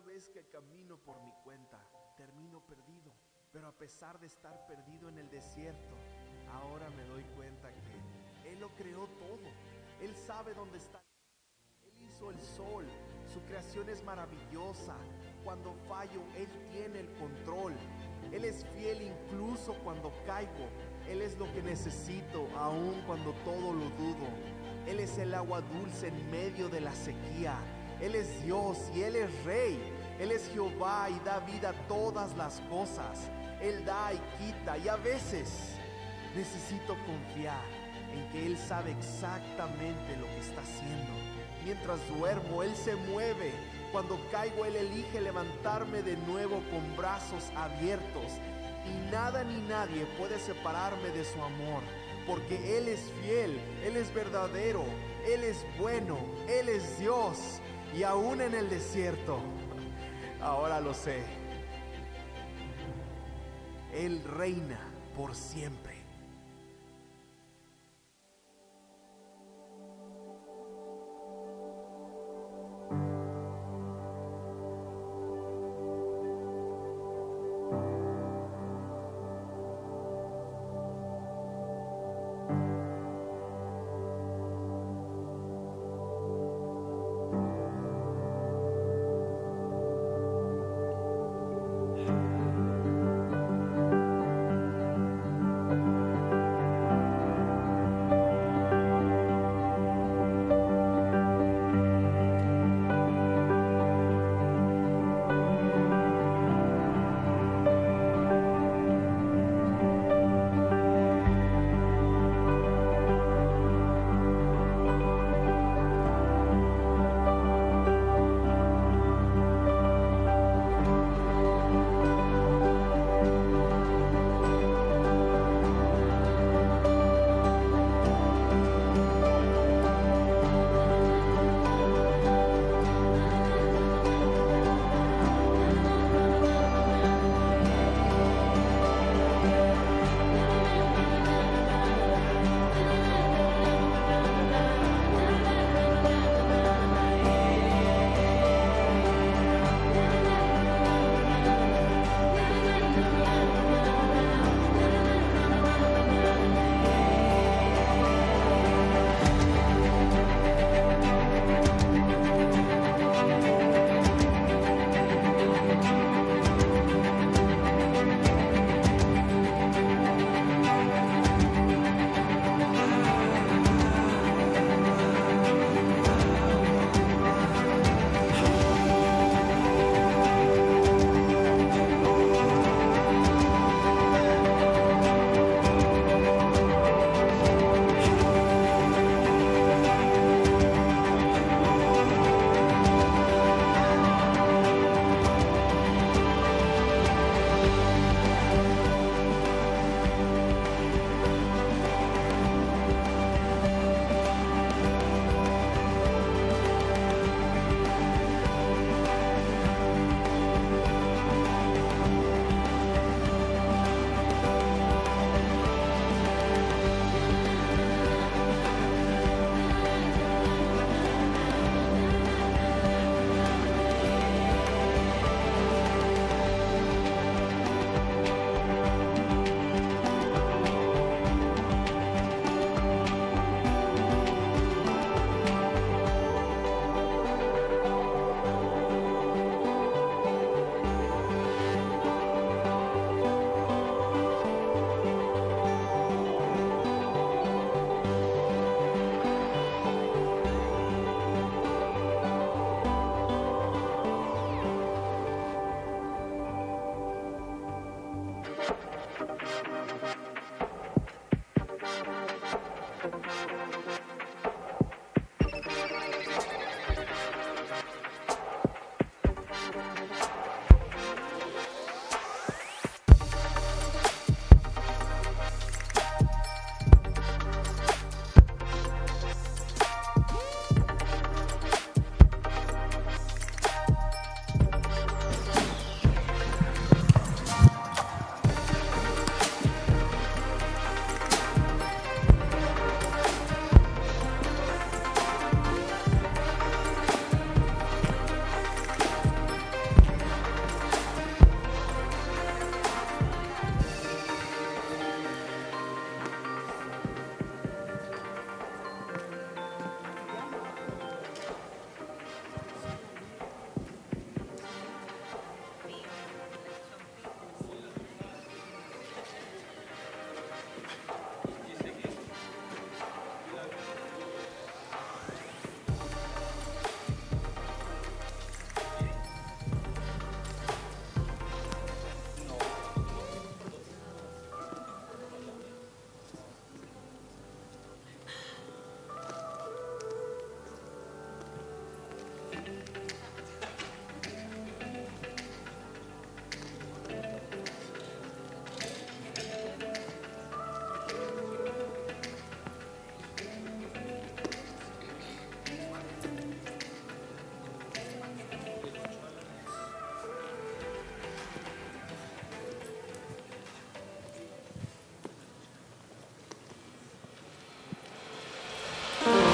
vez que camino por mi cuenta, termino perdido. Pero a pesar de estar perdido en el desierto, ahora me doy cuenta que Él lo creó todo. Él sabe dónde está. Él hizo el sol. Su creación es maravillosa. Cuando fallo, Él tiene el control. Él es fiel incluso cuando caigo. Él es lo que necesito, aun cuando todo lo dudo. Él es el agua dulce en medio de la sequía. Él es Dios y Él es Rey. Él es Jehová y da vida a todas las cosas. Él da y quita y a veces necesito confiar en que Él sabe exactamente lo que está haciendo. Mientras duermo, Él se mueve. Cuando caigo, Él elige levantarme de nuevo con brazos abiertos. Y nada ni nadie puede separarme de su amor, porque Él es fiel, Él es verdadero, Él es bueno, Él es Dios. Y aún en el desierto, ahora lo sé, Él reina por siempre.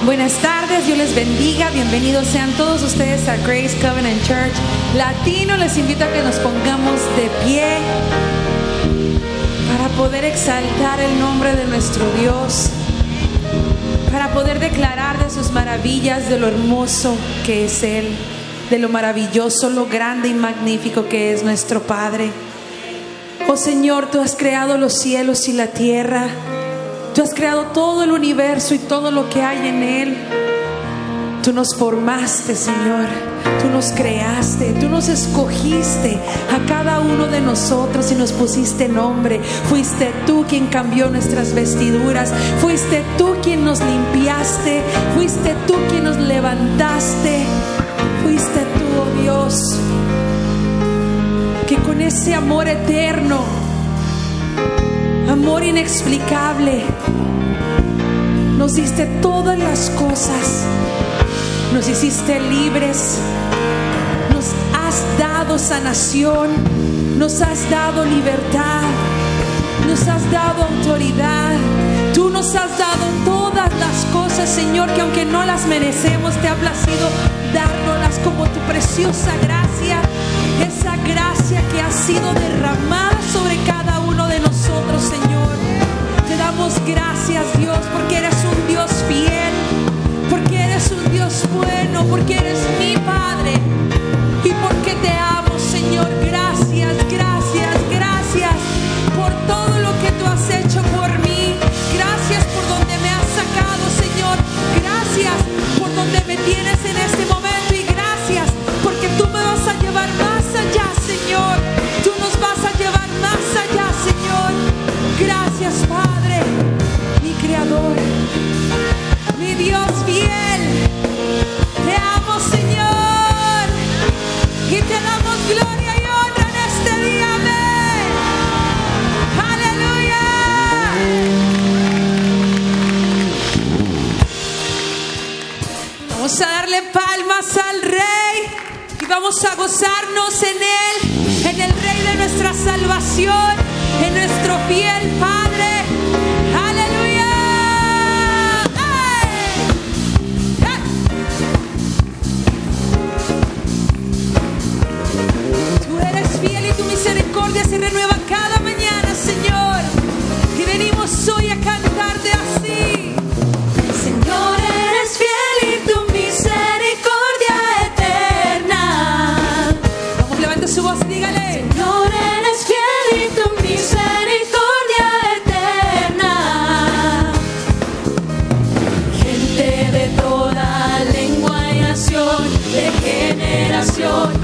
Buenas tardes, Dios les bendiga. Bienvenidos sean todos ustedes a Grace Covenant Church Latino. Les invito a que nos pongamos de pie para poder exaltar el nombre de nuestro Dios, para poder declarar de sus maravillas, de lo hermoso que es Él, de lo maravilloso, lo grande y magnífico que es nuestro Padre. Oh Señor, tú has creado los cielos y la tierra. Tú has creado todo el universo y todo lo que hay en él. Tú nos formaste, Señor. Tú nos creaste, tú nos escogiste a cada uno de nosotros y nos pusiste nombre. Fuiste tú quien cambió nuestras vestiduras. Fuiste tú quien nos limpiaste. Fuiste tú quien nos levantaste. Fuiste tú, oh Dios, que con ese amor eterno, amor inexplicable, nos diste todas las cosas, nos hiciste libres, nos has dado sanación, nos has dado libertad, nos has dado autoridad. Tú nos has dado todas las cosas, Señor, que aunque no las merecemos, te ha placido dárnoslas como tu preciosa gracia, esa gracia que ha sido derramada sobre cada uno de nosotros, Señor. Gracias, Dios, porque eres un Dios fiel, porque eres un Dios bueno, porque eres mi Padre y porque te amo, Señor. Gracias, gracias vamos a gozarnos en Él, en el Rey de nuestra salvación, en nuestro fiel Padre. Aleluya. Tú eres fiel y tu misericordia se renueva cada mañana, Señor. Y venimos hoy a cantarte así. Generación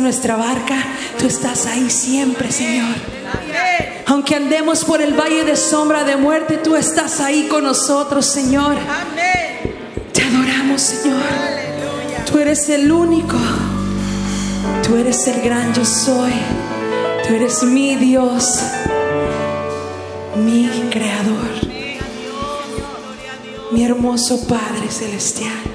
nuestra barca, tú estás ahí siempre, Señor. Aunque andemos por el valle de sombra de muerte, tú estás ahí con nosotros, Señor. Te adoramos, Señor. Tú eres el único. Tú eres el gran yo soy. Tú eres mi Dios, mi creador, mi hermoso Padre Celestial.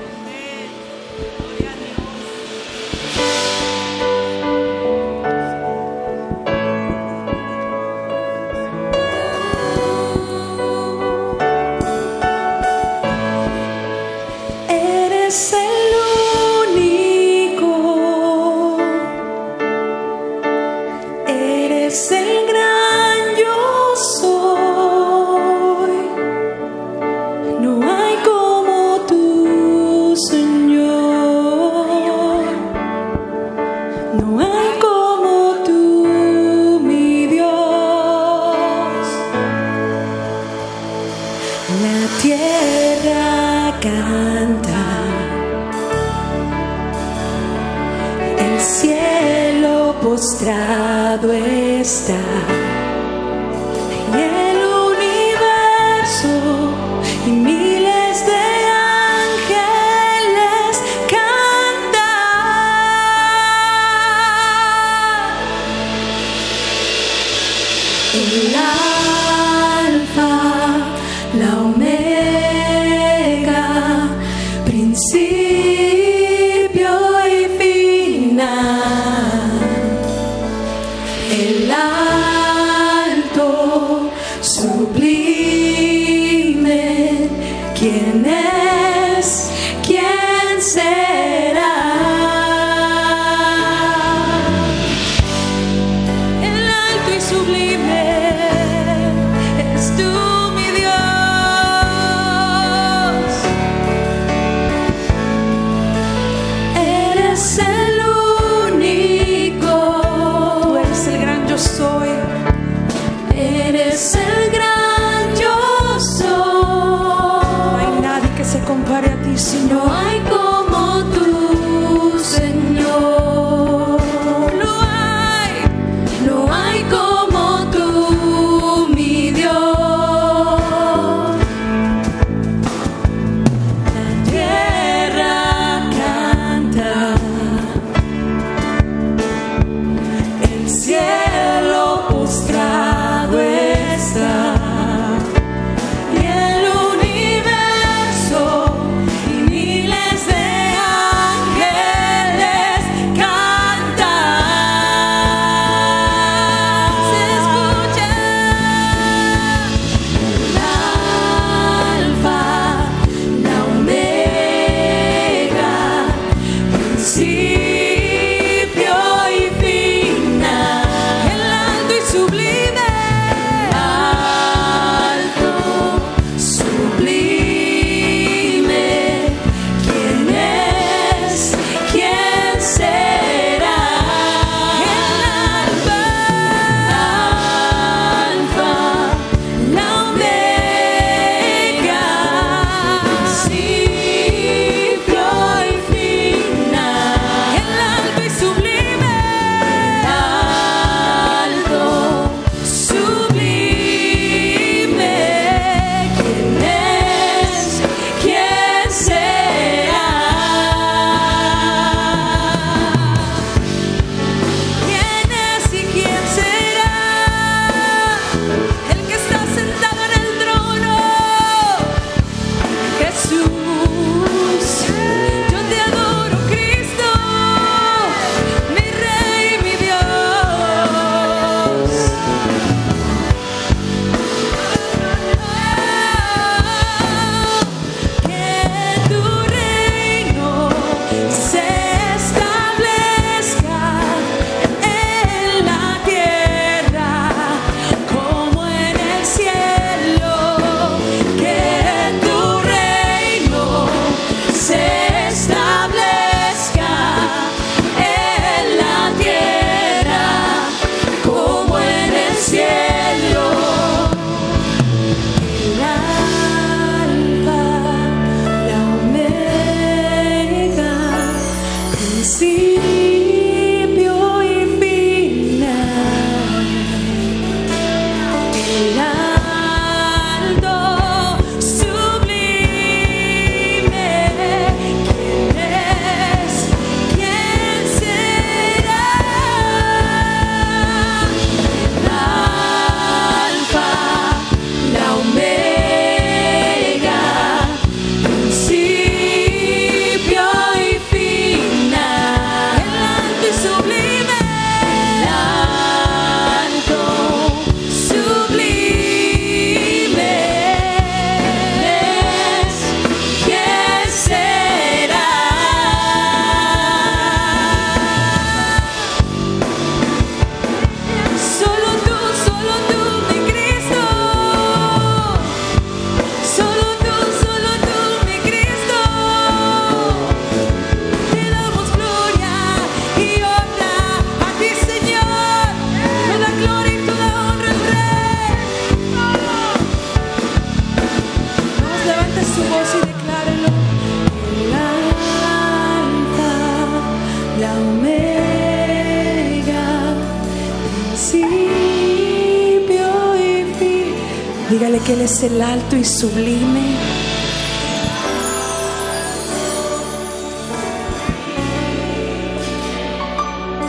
Y sublime.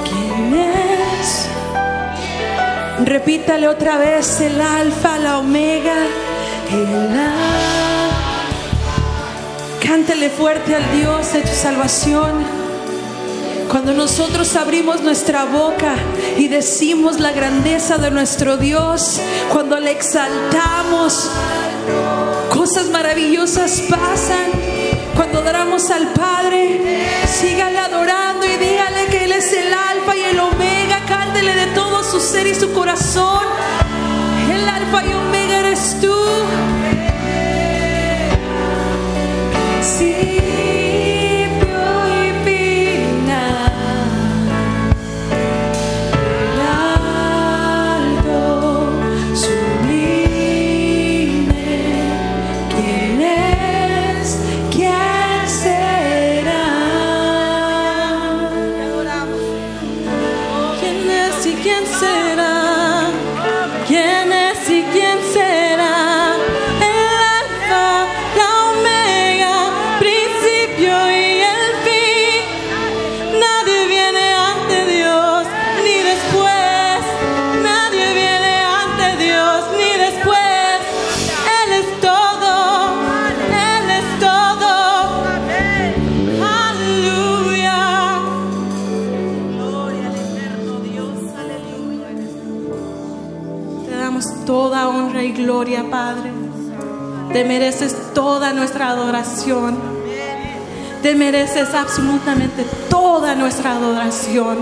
¿Quién es? Repítale otra vez el alfa, la omega, el A. Cántele fuerte al Dios de tu salvación. Cuando nosotros abrimos nuestra boca y decimos la grandeza de nuestro Dios, cuando le exaltamos, cosas maravillosas pasan. Cuando adoramos al Padre, sígale adorando y dígale que Él es el alfa y el omega. Cántele de todo su ser y su corazón. El alfa y omega eres tú. Te mereces toda nuestra adoración. Te mereces absolutamente toda nuestra adoración.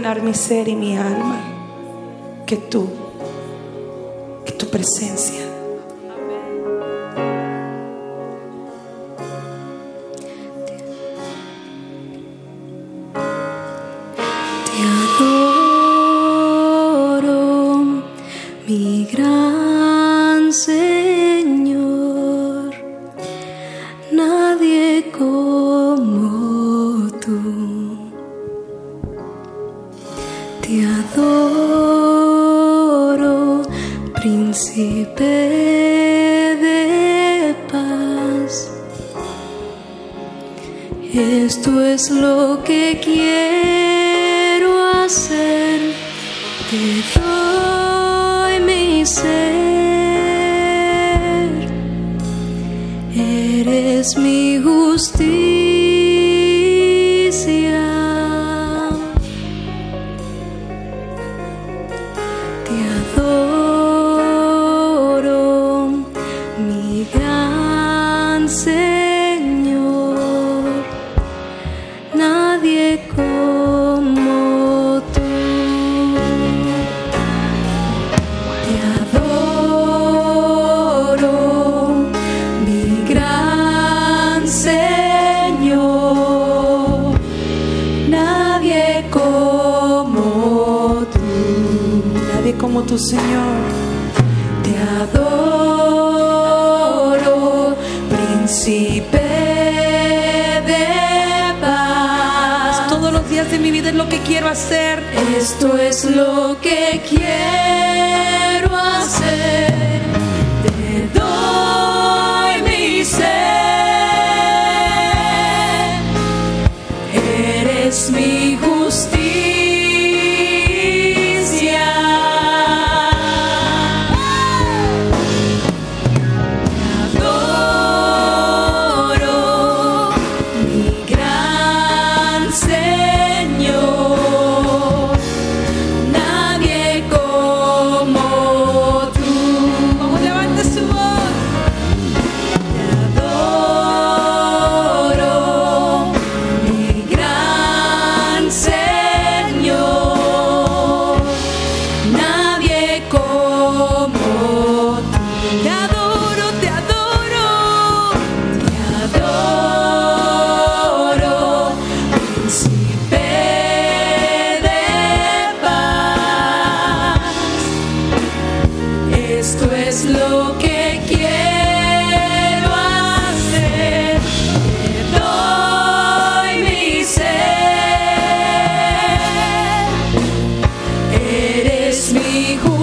llenar mi ser y mi alma.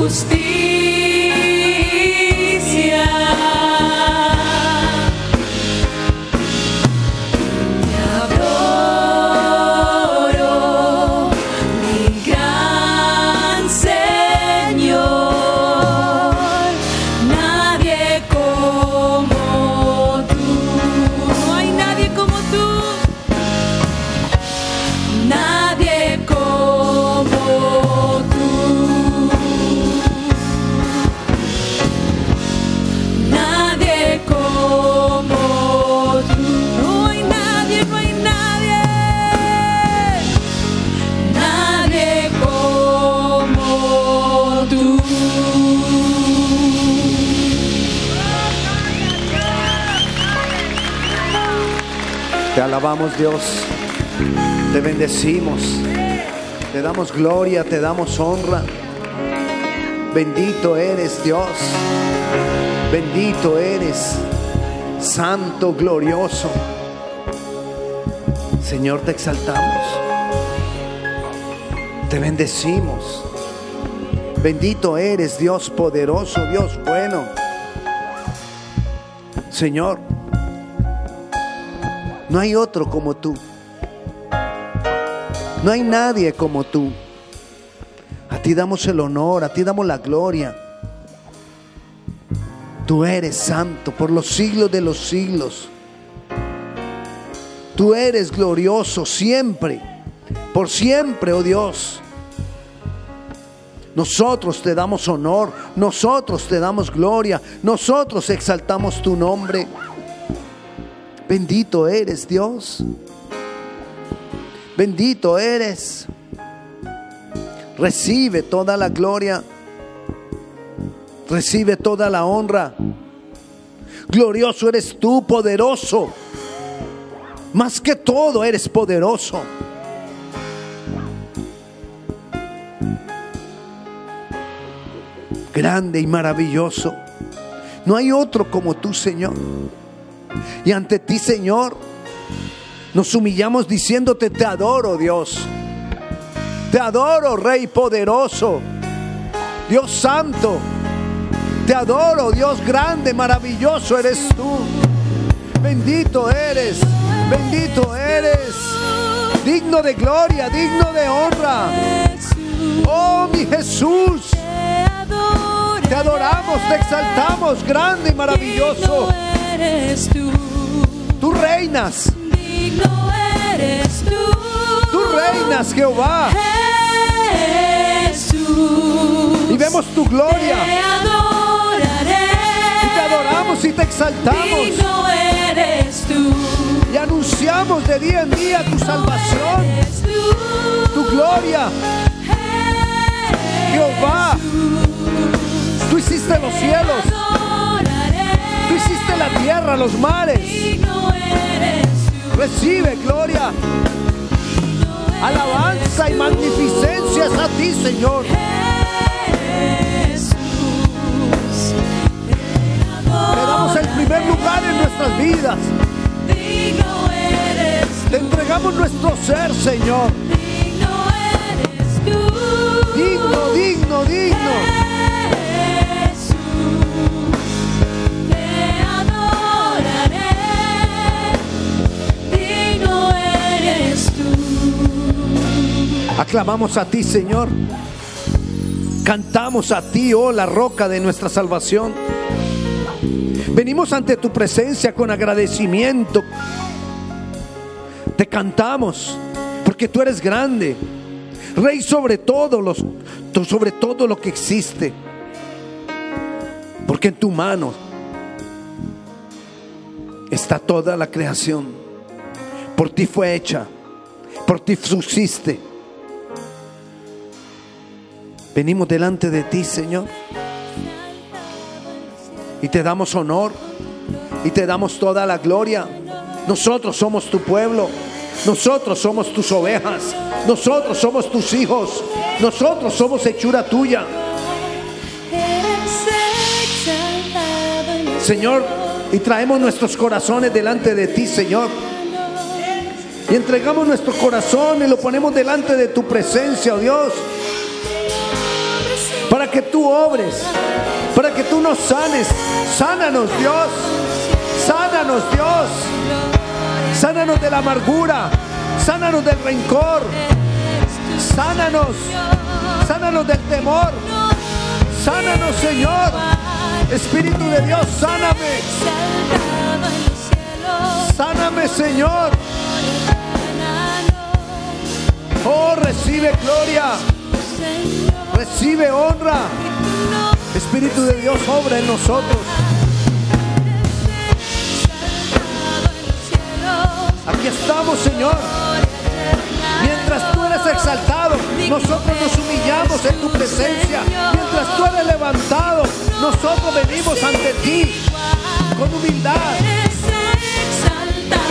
those. Te damos gloria, te damos honra. Bendito eres Dios. Bendito eres, Santo, glorioso. Señor, te exaltamos. Te bendecimos. Bendito eres, Dios poderoso, Dios bueno. Señor, no hay otro como tú. No hay nadie como tú. A ti damos el honor, a ti damos la gloria. Tú eres santo por los siglos de los siglos. Tú eres glorioso siempre, por siempre, oh Dios. Nosotros te damos honor, nosotros te damos gloria, nosotros exaltamos tu nombre. Bendito eres Dios. Bendito eres. Recibe toda la gloria. Recibe toda la honra. Glorioso eres tú, poderoso. Más que todo eres poderoso. Grande y maravilloso. No hay otro como tú, Señor. Y ante ti, Señor, nos humillamos diciéndote, te adoro, Dios. Te adoro, Rey poderoso. Dios santo. Te adoro, Dios grande, maravilloso eres tú. Bendito eres, bendito eres. Digno de gloria, digno de honra. Oh, mi Jesús. Te adoramos, te exaltamos, grande y maravilloso. eres tú, Tú reinas, digno eres tú. tú reinas, Jehová. Jesús. Y vemos tu gloria. Te adoraré. Y te adoramos y te exaltamos. Digno eres tú. Y anunciamos de día en día tu salvación, Eres tú. tu gloria. Jehová, tú hiciste los cielos, tú hiciste la tierra, los mares. Recibe gloria, alabanza y magnificencia es a ti, Señor. Te damos el primer lugar en nuestras vidas. Te entregamos nuestro ser, Señor. Digno. Digno, digno, Aclamamos a ti, Señor. Cantamos a ti, oh la roca de nuestra salvación. Venimos ante tu presencia con agradecimiento. Te cantamos porque tú eres grande, Rey sobre todo los sobre todo lo que existe. Porque en tu mano está toda la creación. Por ti fue hecha, por ti subsiste. Venimos delante de ti, Señor. Y te damos honor. Y te damos toda la gloria. Nosotros somos tu pueblo. Nosotros somos tus ovejas. Nosotros somos tus hijos. Nosotros somos hechura tuya. Señor, y traemos nuestros corazones delante de ti, Señor. Y entregamos nuestro corazón y lo ponemos delante de tu presencia, oh Dios. Que tú obres, para que tú nos sanes. Sánanos, Dios. Sánanos, Dios. Sánanos de la amargura. Sánanos del rencor. Sánanos. Sánanos del temor. Sánanos, Señor. Espíritu de Dios, sáname. Sáname, Señor. Oh, recibe gloria. Recibe honra. Espíritu de Dios, obra en nosotros. Aquí estamos, Señor. Mientras tú eres exaltado, nosotros nos humillamos en tu presencia. Mientras tú eres levantado, nosotros venimos ante ti con humildad.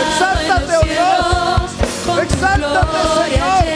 Exáltate, oh Dios. Exáltate, Señor.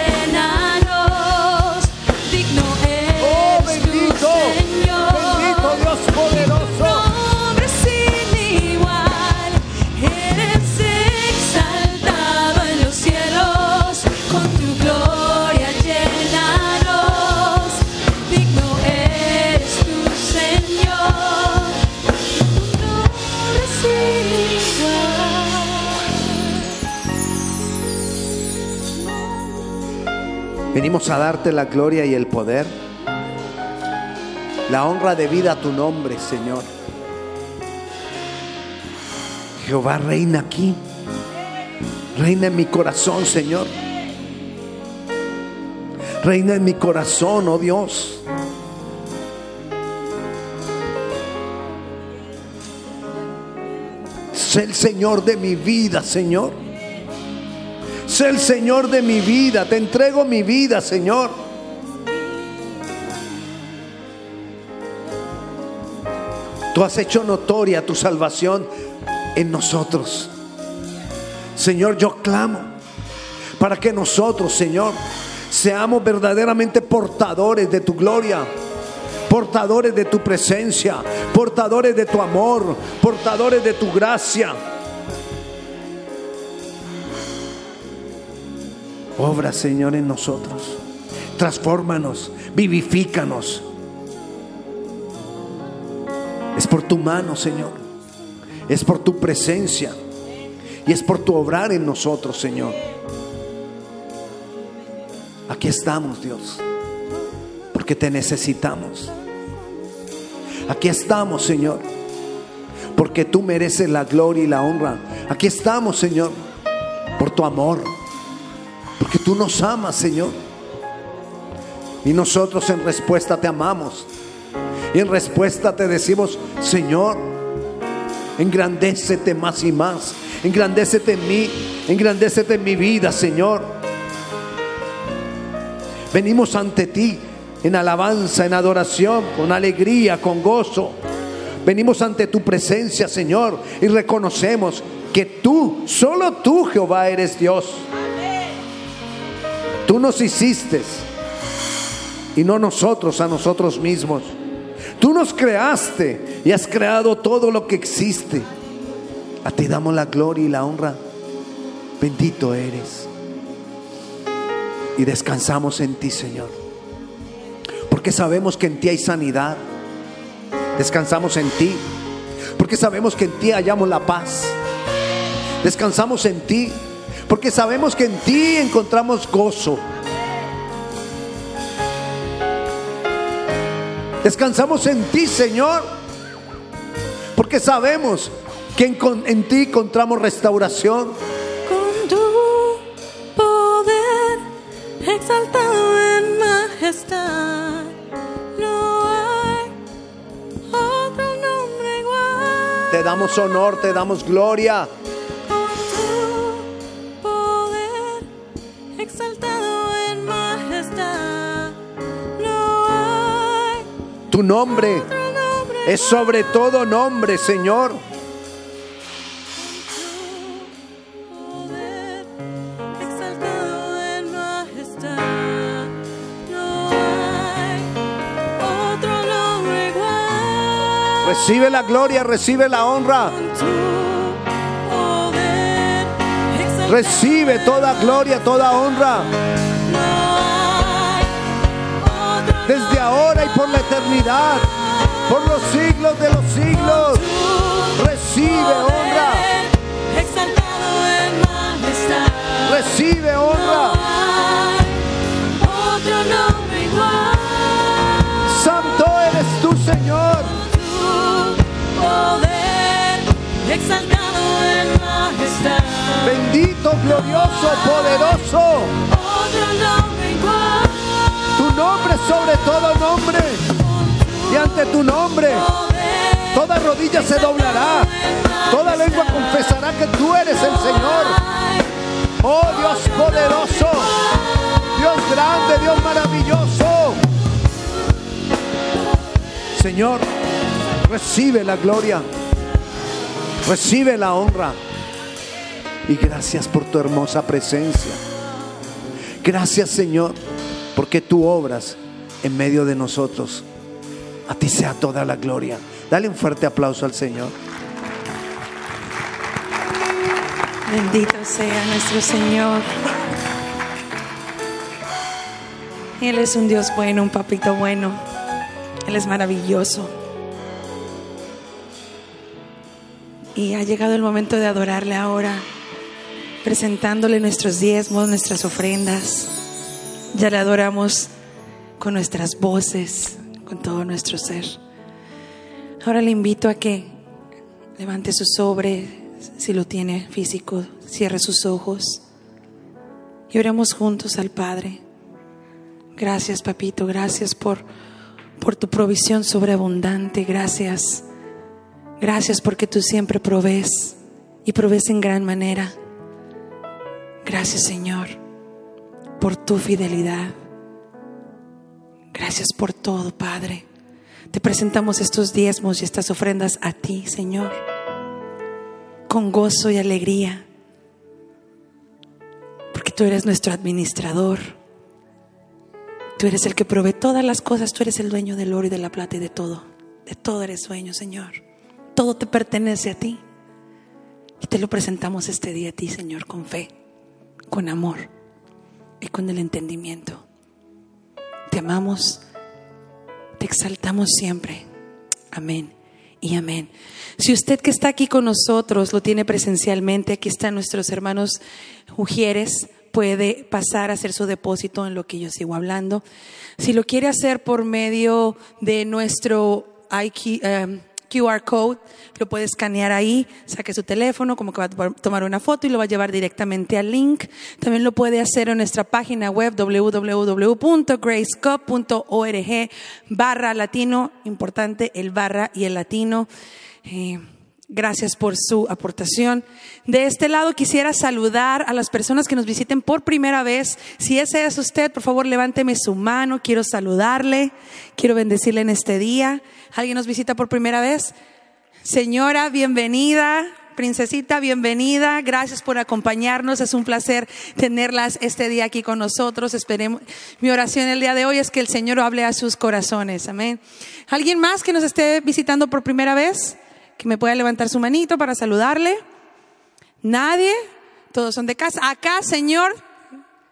A darte la gloria y el poder. La honra debida a tu nombre, Señor. Jehová reina aquí. Reina en mi corazón, Señor. Reina en mi corazón, oh Dios. Sé el Señor de mi vida, Señor. Sé el Señor de mi vida. Te entrego mi vida, Señor. Tú has hecho notoria tu salvación en nosotros. Señor, yo clamo para que nosotros, Señor, seamos verdaderamente portadores de tu gloria, portadores de tu presencia, portadores de tu amor, portadores de tu gracia. Obra, Señor, en nosotros. Transfórmanos, vivifícanos. Es por tu mano, Señor. Es por tu presencia. Y es por tu obrar en nosotros, Señor. Aquí estamos, Dios. Porque te necesitamos. Aquí estamos, Señor. Porque tú mereces la gloria y la honra. Aquí estamos, Señor. Por tu amor. Porque tú nos amas, Señor. Y nosotros en respuesta te amamos. Y en respuesta te decimos, Señor, engrandécete más y más. Engrandécete en mí, engrandécete en mi vida, Señor. Venimos ante ti en alabanza, en adoración, con alegría, con gozo. Venimos ante tu presencia, Señor, y reconocemos que tú, solo tú, Jehová, eres Dios. Tú nos hiciste y no nosotros a nosotros mismos. Tú nos creaste y has creado todo lo que existe. A ti damos la gloria y la honra. Bendito eres. Y descansamos en ti, Señor. Porque sabemos que en ti hay sanidad. Descansamos en ti. Porque sabemos que en ti hallamos la paz. Descansamos en ti. Porque sabemos que en ti encontramos gozo. Descansamos en ti, Señor. Porque sabemos que en, en ti encontramos restauración. Con tu poder exaltado en majestad, no hay otro nombre igual. Te damos honor, te damos gloria. Tu nombre es sobre todo nombre, Señor. Recibe la gloria, recibe la honra. Recibe toda gloria, toda honra. Desde ahora y por la eternidad. Por los siglos de los siglos. Recibe honra. poder exaltado en majestad. Recibe honra. Otro nombre igual. Santo eres tú, Señor. Exaltado en majestad. Bendito, glorioso, poderoso. Sobre todo nombre. Y ante tu nombre, toda rodilla se doblará. Toda lengua confesará que tú eres el Señor. Oh Dios poderoso. Dios grande, Dios maravilloso. Señor, recibe la gloria. Recibe la honra. Y gracias por tu hermosa presencia. Gracias Señor, porque tú obras en medio de nosotros. A ti sea toda la gloria. Dale un fuerte aplauso al Señor. Bendito sea nuestro Señor. Él es un Dios bueno, un papito bueno. Él es maravilloso. Y ha llegado el momento de adorarle ahora, presentándole nuestros diezmos, nuestras ofrendas. Ya le adoramos con nuestras voces, con todo nuestro ser. Ahora le invito a que levante su sobre, si lo tiene físico, cierre sus ojos y oremos juntos al Padre. Gracias, papito, gracias por, por tu provisión sobreabundante, gracias. Gracias porque tú siempre provees y provees en gran manera. Gracias, Señor, por tu fidelidad. Gracias por todo, Padre. Te presentamos estos diezmos y estas ofrendas a ti, Señor, con gozo y alegría, porque tú eres nuestro administrador. Tú eres el que provee todas las cosas, tú eres el dueño del oro y de la plata y de todo. De todo eres dueño, Señor. Todo te pertenece a ti. Y te lo presentamos este día a ti, Señor, con fe, con amor y con el entendimiento. Te amamos, te exaltamos siempre. Amén y amén. Si usted que está aquí con nosotros lo tiene presencialmente, aquí están nuestros hermanos Ujieres, puede pasar a hacer su depósito en lo que yo sigo hablando. Si lo quiere hacer por medio de nuestro IQ, eh, QR code, lo puede escanear ahí, saque su teléfono, como que va a tomar una foto y lo va a llevar directamente al link. También lo puede hacer en nuestra página web www.gracecup.org barra latino, importante el barra y el latino. Eh, Gracias por su aportación. De este lado quisiera saludar a las personas que nos visiten por primera vez. Si ese es usted, por favor, levánteme su mano. Quiero saludarle. Quiero bendecirle en este día. ¿Alguien nos visita por primera vez? Señora, bienvenida. Princesita, bienvenida. Gracias por acompañarnos. Es un placer tenerlas este día aquí con nosotros. Esperemos. Mi oración el día de hoy es que el Señor hable a sus corazones. Amén. ¿Alguien más que nos esté visitando por primera vez? que me pueda levantar su manito para saludarle. Nadie, todos son de casa. Acá, Señor,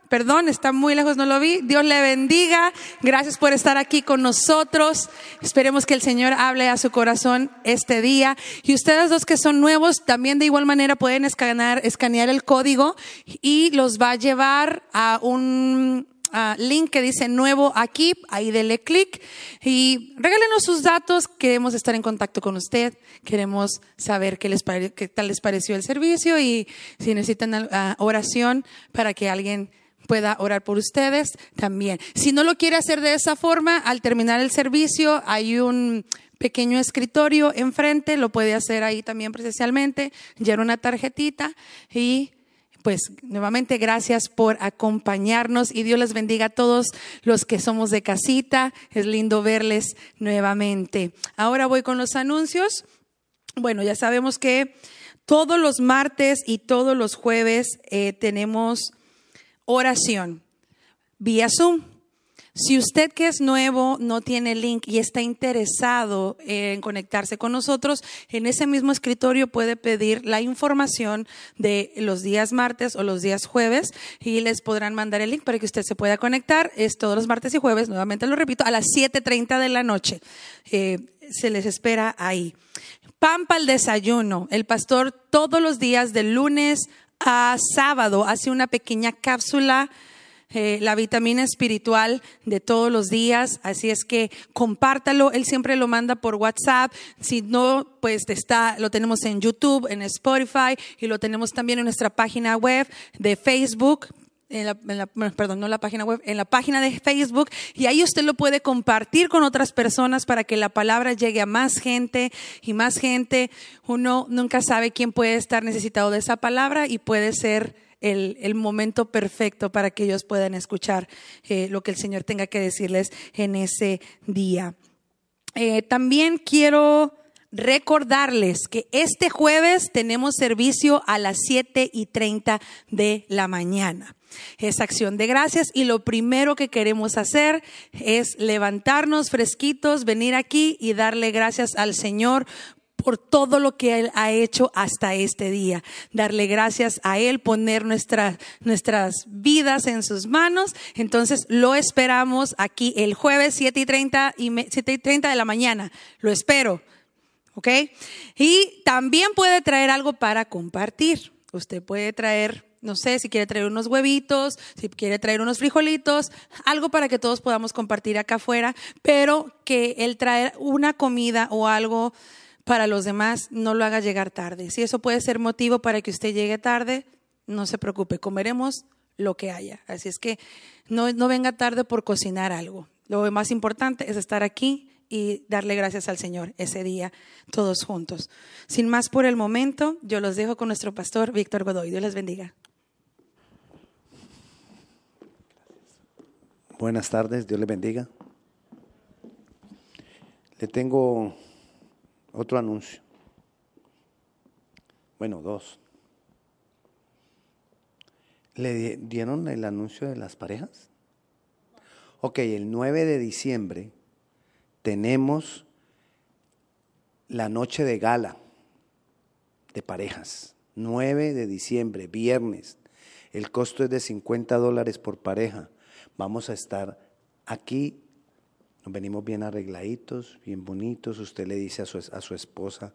perdón, está muy lejos, no lo vi. Dios le bendiga. Gracias por estar aquí con nosotros. Esperemos que el Señor hable a su corazón este día. Y ustedes dos que son nuevos, también de igual manera pueden escanear, el código y los va a llevar a un link que dice nuevo aquí, ahí dele clic y regálenos sus datos, queremos estar en contacto con usted, queremos saber qué, les qué tal les pareció el servicio y si necesitan oración para que alguien pueda orar por ustedes también. Si no lo quiere hacer de esa forma, al terminar el servicio hay un pequeño escritorio enfrente, lo puede hacer ahí también presencialmente, llena una tarjetita y pues nuevamente gracias por acompañarnos y Dios les bendiga a todos los que somos de casita. Es lindo verles nuevamente. Ahora voy con los anuncios. Bueno, ya sabemos que todos los martes y todos los jueves eh, tenemos oración vía Zoom. Si usted que es nuevo no tiene link y está interesado en conectarse con nosotros, en ese mismo escritorio puede pedir la información de los días martes o los días jueves y les podrán mandar el link para que usted se pueda conectar. Es todos los martes y jueves, nuevamente lo repito, a las 7.30 de la noche. Eh, se les espera ahí. Pampa el desayuno. El pastor todos los días de lunes a sábado hace una pequeña cápsula eh, la vitamina espiritual de todos los días, así es que compártalo, él siempre lo manda por WhatsApp, si no, pues está, lo tenemos en YouTube, en Spotify y lo tenemos también en nuestra página web de Facebook, en la, perdón, no la página web, en la página de Facebook y ahí usted lo puede compartir con otras personas para que la palabra llegue a más gente y más gente. Uno nunca sabe quién puede estar necesitado de esa palabra y puede ser el, momento perfecto para que ellos puedan escuchar eh, lo que el Señor tenga que decirles en ese día. Eh, también quiero recordarles que este jueves tenemos servicio a las 7 y 30 de la mañana. Es acción de gracias y lo primero que queremos hacer es levantarnos fresquitos, venir aquí y darle gracias al Señor por todo lo que Él ha hecho hasta este día. Darle gracias a Él, poner nuestras vidas en sus manos. Entonces lo esperamos aquí el jueves 7 y 30, y 7 y 30 de la mañana. Lo espero. ¿Ok? Y también puede traer algo para compartir. Usted puede traer no sé, si quiere traer unos huevitos, si quiere traer unos frijolitos, algo para que todos podamos compartir acá afuera, pero que el traer una comida o algo para los demás, no lo haga llegar tarde. Si eso puede ser motivo para que usted llegue tarde, no se preocupe, comeremos lo que haya. Así es que no, no venga tarde por cocinar algo. Lo más importante es estar aquí y darle gracias al Señor ese día todos juntos. Sin más por el momento, yo los dejo con nuestro pastor Víctor Godoy. Dios les bendiga. Buenas tardes, Dios le bendiga. Le tengo otro anuncio. Bueno, dos. ¿Le di- dieron el anuncio de las parejas? Ok, el 9 de diciembre tenemos la noche de gala de parejas. 9 de diciembre, viernes. El costo es de 50 dólares por pareja. Vamos a estar aquí. Nos venimos bien arregladitos, bien bonitos. Usted le dice a su, a su esposa,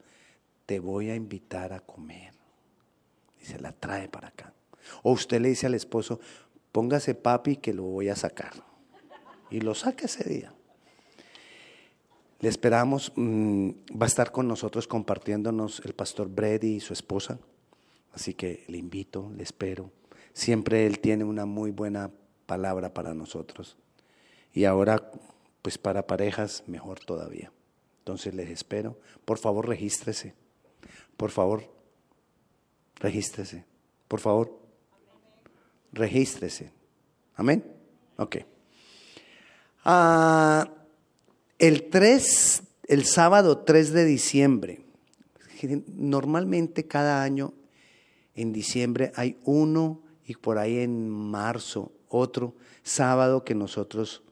te voy a invitar a comer. Y se la trae para acá. O usted le dice al esposo, póngase papi que lo voy a sacar. Y lo saca ese día. Le esperamos, mm, va a estar con nosotros compartiéndonos el pastor Brady y su esposa. Así que le invito, le espero. Siempre él tiene una muy buena palabra para nosotros. Y ahora, pues para parejas, mejor todavía. Entonces les espero. Por favor, regístrese. Por favor, regístrese. Por favor, regístrese. Amén. Ok. Ah, el 3, el sábado 3 de diciembre, normalmente cada año en diciembre hay uno y por ahí en marzo otro sábado que nosotros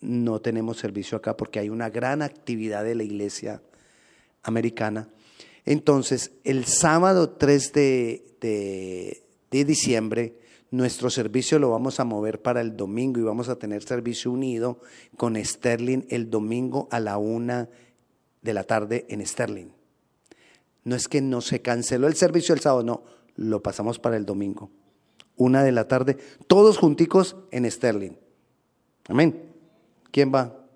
no tenemos servicio acá porque hay una gran actividad de la iglesia americana. Entonces, el sábado 3 de, de, diciembre, nuestro servicio lo vamos a mover para el domingo y vamos a tener servicio unido con Sterling el domingo a la una de la tarde en Sterling. No es que no se canceló el servicio el sábado, no, lo pasamos para el domingo. Una de la tarde, todos junticos en Sterling. Amén. ¿Quién va?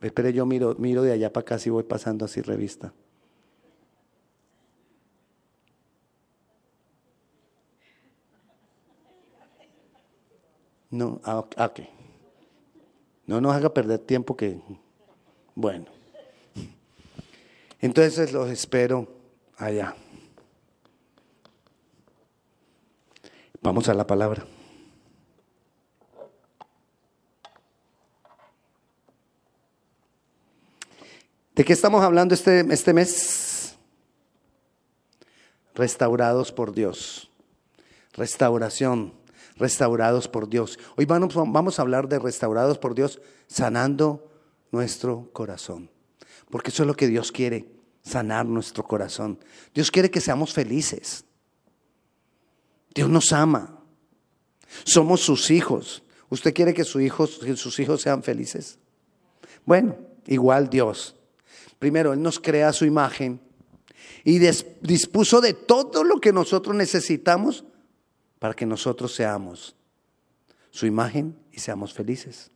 Espere, yo miro, miro de allá para acá si voy pasando así revista. No, ah, ah, ok. No nos haga perder tiempo que, bueno. Entonces los espero allá. Vamos a la palabra. ¿De qué estamos hablando este, este mes? Restaurados por Dios. Restauración. Restaurados por Dios. Hoy vamos, vamos a hablar de restaurados por Dios, sanando nuestro corazón. Porque eso es lo que Dios quiere, sanar nuestro corazón. Dios quiere que seamos felices. Dios nos ama. Somos sus hijos. ¿Usted quiere que, su hijos, sus hijos sean felices? Bueno, igual Dios. Primero, Él nos crea su imagen y dispuso de todo lo que nosotros necesitamos para que nosotros seamos su imagen y seamos felices.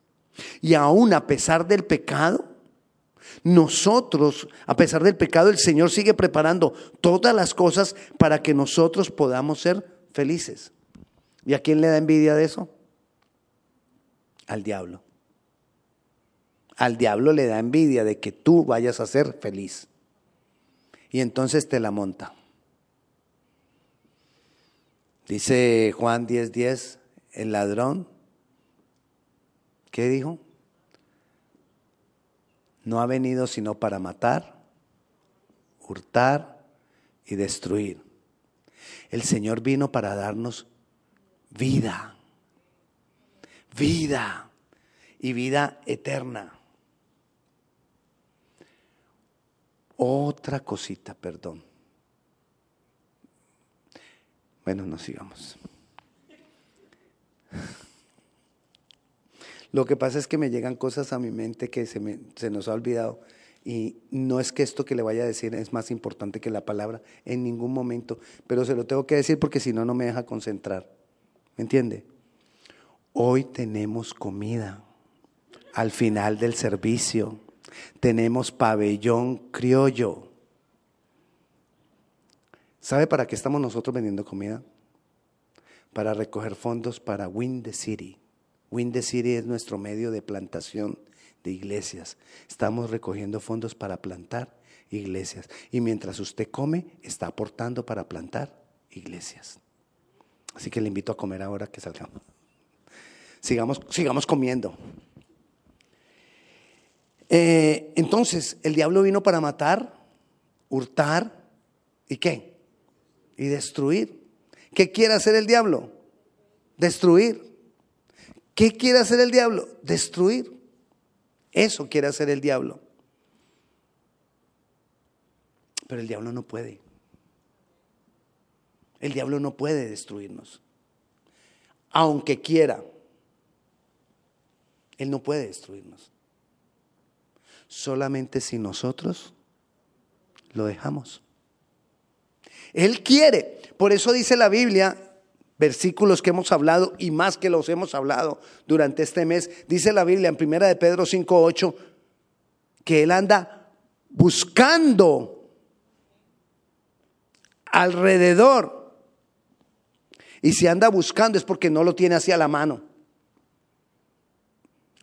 Y aún a pesar del pecado, nosotros, a pesar del pecado, el Señor sigue preparando todas las cosas para que nosotros podamos ser felices. ¿Y a quién le da envidia de eso? Al diablo. Al diablo le da envidia de que tú vayas a ser feliz. Y entonces te la monta. Dice Juan 10:10, 10, el ladrón, ¿qué dijo? No ha venido sino para matar, hurtar y destruir. El Señor vino para darnos vida, vida y vida eterna. Otra cosita, perdón. Bueno, no sigamos. Lo que pasa es que me llegan cosas a mi mente que se, me, se nos ha olvidado. Y no es que esto que le vaya a decir es más importante que la palabra en ningún momento, pero se lo tengo que decir porque si no, no me deja concentrar. ¿Me entiende? Hoy tenemos comida al final del servicio. Tenemos pabellón criollo. ¿Sabe para qué estamos nosotros vendiendo comida? Para recoger fondos para Win the City. Win the City es nuestro medio de plantación iglesias. Estamos recogiendo fondos para plantar iglesias. Y mientras usted come, está aportando para plantar iglesias. Así que le invito a comer ahora que salgamos. Sigamos, sigamos comiendo. Eh, entonces, el diablo vino para matar, hurtar y qué? Y destruir. ¿Qué quiere hacer el diablo? Destruir. ¿Qué quiere hacer el diablo? Destruir. Eso quiere hacer el diablo. Pero el diablo no puede. El diablo no puede destruirnos. Aunque quiera. Él no puede destruirnos. Solamente si nosotros lo dejamos. Él quiere. Por eso dice la Biblia, versículos que hemos hablado y más que los hemos hablado durante este mes, dice la Biblia en primera de Pedro 5:8 que él anda buscando alrededor. Y si anda buscando es porque no lo tiene hacia la mano.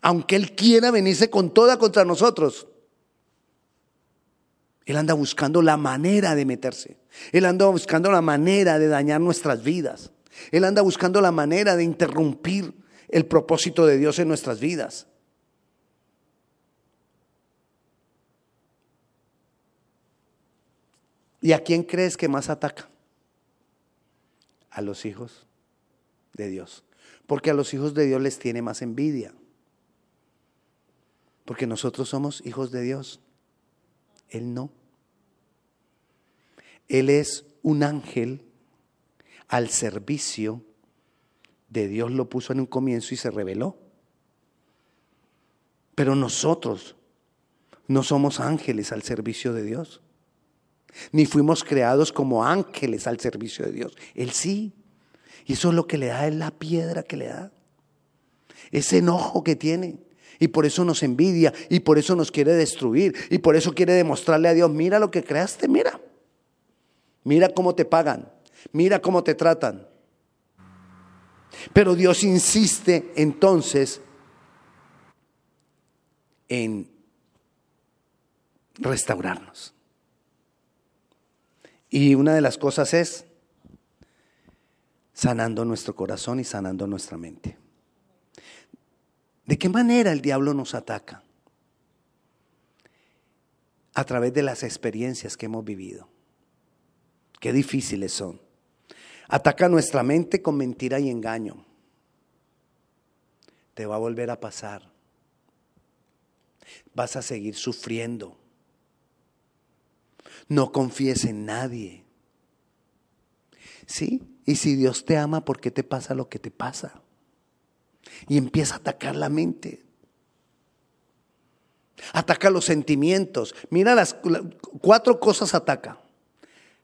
Aunque él quiera venirse con toda contra nosotros, él anda buscando la manera de meterse. Él anda buscando la manera de dañar nuestras vidas. Él anda buscando la manera de interrumpir el propósito de Dios en nuestras vidas. ¿Y a quién crees que más ataca? A los hijos de Dios. Porque a los hijos de Dios les tiene más envidia. Porque nosotros somos hijos de Dios. Él no. Él es un ángel al servicio de Dios lo puso en un comienzo y se reveló. Pero nosotros no somos ángeles al servicio de Dios. Ni fuimos creados como ángeles al servicio de Dios. Él sí. Y eso es lo que le da, es la piedra que le da. Ese enojo que tiene. Y por eso nos envidia y por eso nos quiere destruir y por eso quiere demostrarle a Dios, mira lo que creaste, mira. Mira cómo te pagan, mira cómo te tratan. Pero Dios insiste entonces en restaurarnos. Y una de las cosas es sanando nuestro corazón y sanando nuestra mente. ¿De qué manera el diablo nos ataca? A través de las experiencias que hemos vivido. Qué difíciles son. Ataca nuestra mente con mentira y engaño. Te va a volver a pasar. Vas a seguir sufriendo. No confíes en nadie. ¿Sí? Y si Dios te ama, ¿por qué te pasa lo que te pasa? Y empieza a atacar la mente. Ataca los sentimientos. Mira las cuatro cosas ataca.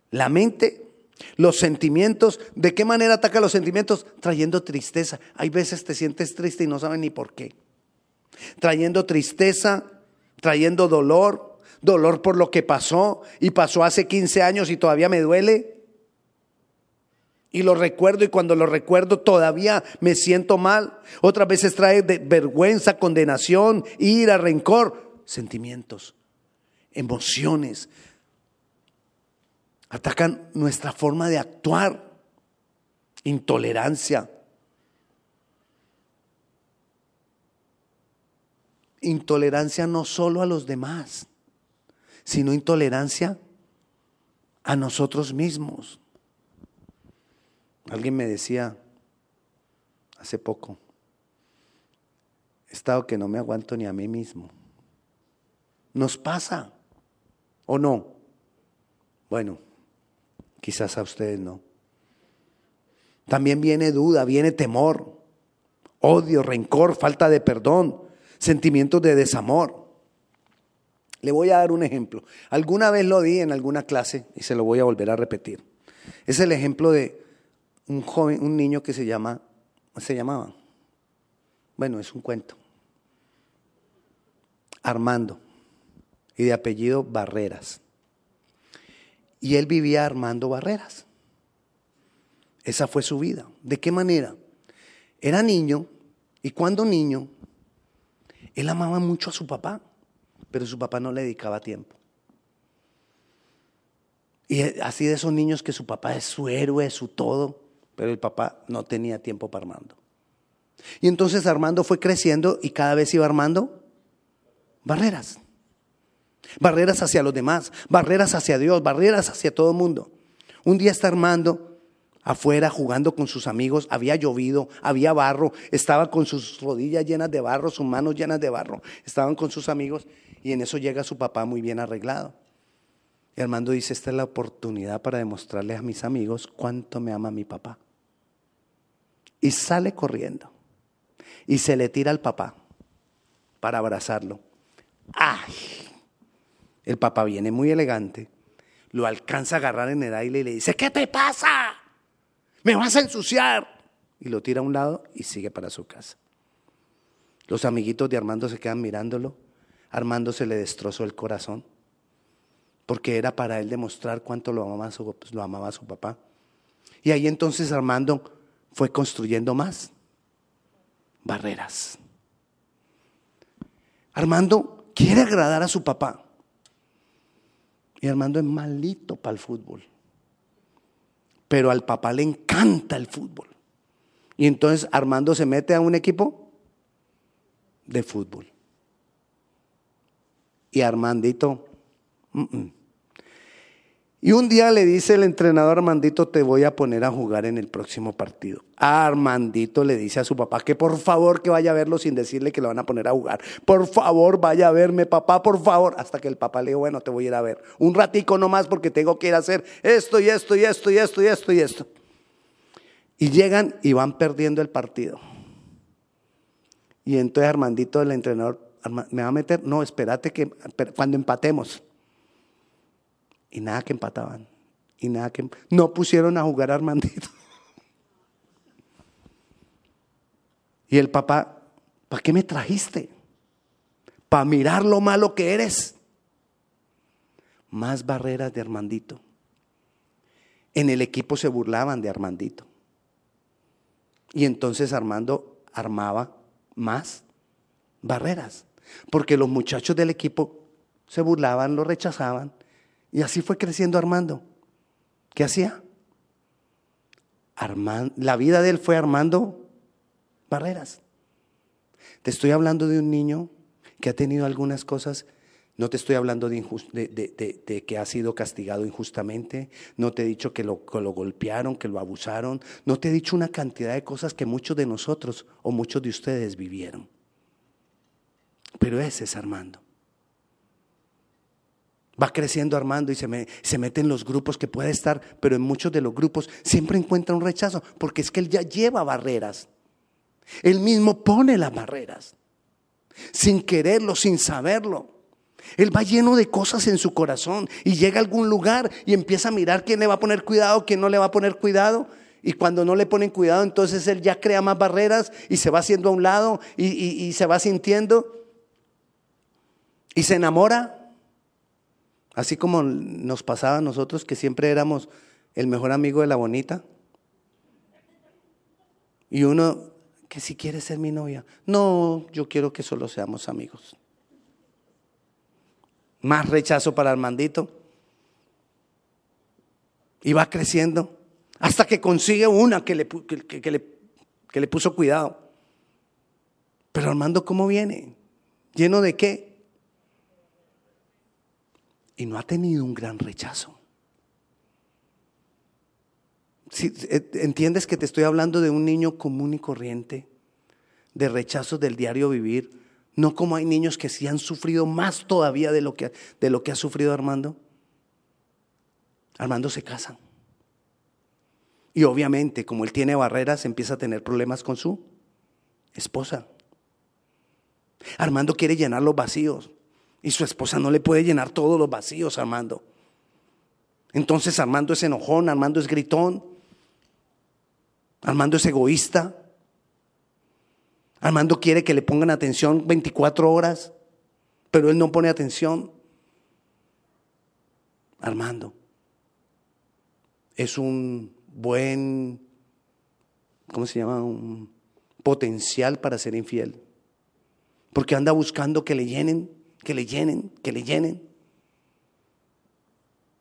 La mente, los sentimientos. ¿De qué manera ataca los sentimientos? Trayendo tristeza. Hay veces te sientes triste y no sabes ni por qué. Trayendo tristeza, trayendo dolor, dolor por lo que pasó y pasó hace 15 años y todavía me duele. Y lo recuerdo y cuando lo recuerdo todavía me siento mal. Otras veces trae vergüenza, condenación, ira, rencor, sentimientos, emociones. Atacan nuestra forma de actuar, intolerancia. Intolerancia no solo a los demás, sino intolerancia a nosotros mismos. Alguien me decía hace poco, he estado que no me aguanto ni a mí mismo. Nos pasa, ¿o no? Bueno, quizás a ustedes no. También viene duda, viene temor, odio, rencor, falta de perdón, sentimientos de desamor. Le voy a dar un ejemplo. Alguna vez lo di en alguna clase y se lo voy a volver a repetir. Es el ejemplo de un joven, un niño que se llama, se llamaba, bueno, es un cuento, Armando. y de apellido Barreras. Y él vivía armando barreras. Esa fue su vida. ¿De qué manera? Era niño y cuando niño, él amaba mucho a su papá, pero su papá no le dedicaba tiempo. Y así de esos niños que su papá es su héroe, su todo, pero el papá no tenía tiempo para Armando. Y entonces Armando fue creciendo y cada vez iba armando barreras. Barreras hacia los demás, barreras hacia Dios, barreras hacia todo el mundo. Un día está Armando afuera jugando con sus amigos, había llovido, había barro, estaba con sus rodillas llenas de barro, sus manos llenas de barro, estaban con sus amigos y en eso llega su papá muy bien arreglado. Y Armando dice, esta es la oportunidad para demostrarle a mis amigos cuánto me ama mi papá. Y sale corriendo y se le tira al papá para abrazarlo. ¡Ay! El papá viene muy elegante, lo alcanza a agarrar en el aire y le dice, ¿qué te pasa? Me vas a ensuciar. Y lo tira a un lado y sigue para su casa. Los amiguitos de Armando se quedan mirándolo. Armando se le destrozó el corazón porque era para él demostrar cuánto lo amaba su, lo amaba su papá. Y ahí entonces Armando fue construyendo más barreras. Armando quiere agradar a su papá. Y Armando es malito para el fútbol. Pero al papá le encanta el fútbol. Y entonces Armando se mete a un equipo de fútbol. Y Armandito, y un día le dice el entrenador Armandito, te voy a poner a jugar en el próximo partido. Armandito le dice a su papá que por favor que vaya a verlo sin decirle que lo van a poner a jugar. Por favor, vaya a verme, papá, por favor. Hasta que el papá le dijo, bueno, te voy a ir a ver. Un ratico nomás porque tengo que ir a hacer esto y esto y esto y esto y esto y esto. Y llegan y van perdiendo el partido. Y entonces Armandito, el entrenador, ¿me va a meter? No, espérate que cuando empatemos. Y nada que empataban. Y nada que... No pusieron a jugar a Armandito. Y el papá, ¿para qué me trajiste? Para mirar lo malo que eres. Más barreras de Armandito. En el equipo se burlaban de Armandito. Y entonces Armando armaba más barreras. Porque los muchachos del equipo se burlaban, lo rechazaban. Y así fue creciendo Armando. ¿Qué hacía? la vida de él fue armando barreras. Te estoy hablando de un niño que ha tenido algunas cosas. No te estoy hablando de, de, que ha sido castigado injustamente. No te he dicho que lo, que lo golpearon, que lo abusaron. No te he dicho una cantidad de cosas que muchos de nosotros o muchos de ustedes vivieron. Pero ese es Armando. Va creciendo Armando y se, se mete en los grupos que puede estar, pero en muchos de los grupos siempre encuentra un rechazo, porque es que él ya lleva barreras. Él mismo pone las barreras, sin quererlo, sin saberlo. Él va lleno de cosas en su corazón y llega a algún lugar y empieza a mirar quién le va a poner cuidado, quién no le va a poner cuidado. Y cuando no le ponen cuidado, entonces él ya crea más barreras y se va haciendo a un lado y, y se va sintiendo y se enamora Así como nos pasaba a nosotros que siempre éramos el mejor amigo de la bonita. Y uno que si quiere ser mi novia. No, yo quiero que solo seamos amigos. Más rechazo para Armandito. Y va creciendo hasta que consigue una que le, que, le, que le puso cuidado. Pero Armando, ¿cómo viene? ¿Lleno de qué? Y no ha tenido un gran rechazo. Si, eh, ¿Entiendes que te estoy hablando de un niño común y corriente, de rechazos del diario vivir? No como hay niños que sí han sufrido más todavía de lo que, de lo que ha sufrido Armando. Armando se casa. Y obviamente, como él tiene barreras, empieza a tener problemas con su esposa. Armando quiere llenar los vacíos. Y su esposa no le puede llenar todos los vacíos Armando. Entonces Armando es enojón, Armando es gritón, Armando es egoísta. Armando quiere que le pongan atención 24 horas, pero él no pone atención. Armando. Es un buen, ¿cómo se llama? Un potencial para ser infiel. Porque anda buscando que le llenen, que le llenen, que le llenen.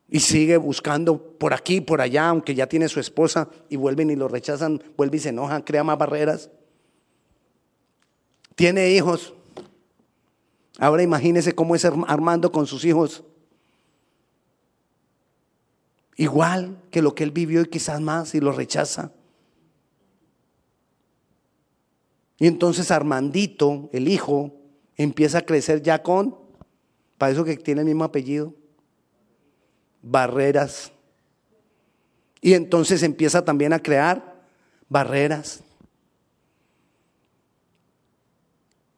Y sigue buscando por aquí, por allá, aunque ya tiene su esposa y vuelven y lo rechazan, vuelve y se enoja, crea más barreras. Tiene hijos. Ahora imagínese cómo es Armando con sus hijos. Igual que lo que él vivió y quizás más y lo rechaza. Y entonces Armandito, el hijo, empieza a crecer ya con, para eso que tiene el mismo apellido, barreras. Y entonces empieza también a crear barreras.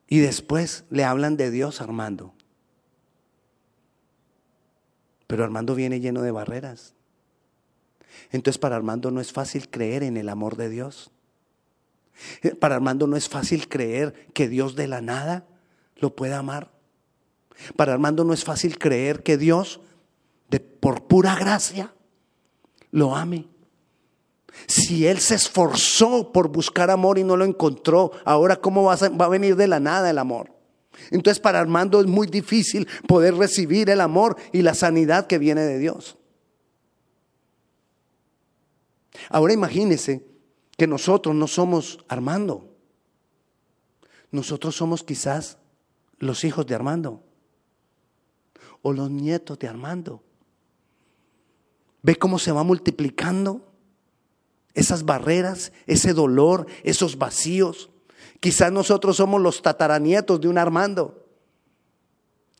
Y después le hablan de Dios a Armando. Pero Armando viene lleno de barreras. Entonces para Armando no es fácil creer en el amor de Dios. Para Armando no es fácil creer que Dios de la nada lo pueda amar. Para Armando no es fácil creer que Dios, de, por pura gracia, lo ame. Si él se esforzó por buscar amor y no lo encontró, ahora ¿cómo va a, va a venir de la nada el amor? Entonces para Armando es muy difícil poder recibir el amor y la sanidad que viene de Dios. Ahora imagínese que nosotros no somos Armando. Nosotros somos quizás los hijos de Armando o los nietos de Armando. ¿Ve cómo se va multiplicando? esas barreras, ese dolor, esos vacíos. Quizás nosotros somos los tataranietos de un Armando,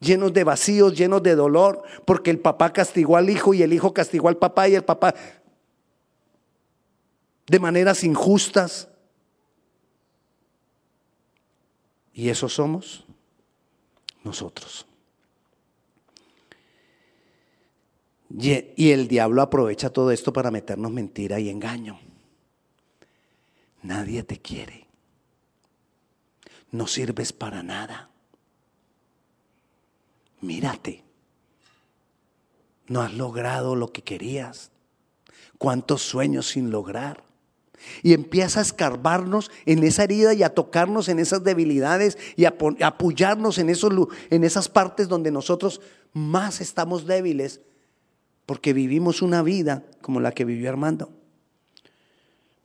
llenos de vacíos, llenos de dolor, porque el papá castigó al hijo y el hijo castigó al papá y el papá de maneras injustas. Y eso somos nosotros. Y el diablo aprovecha todo esto para meternos mentira y engaño. Nadie te quiere. No sirves para nada. Mírate. No has logrado lo que querías. Cuántos sueños sin lograr. Y empieza a escarbarnos en esa herida y a tocarnos en esas debilidades y a, apoyarnos en, esos, en esas partes donde nosotros más estamos débiles porque vivimos una vida como la que vivió Armando.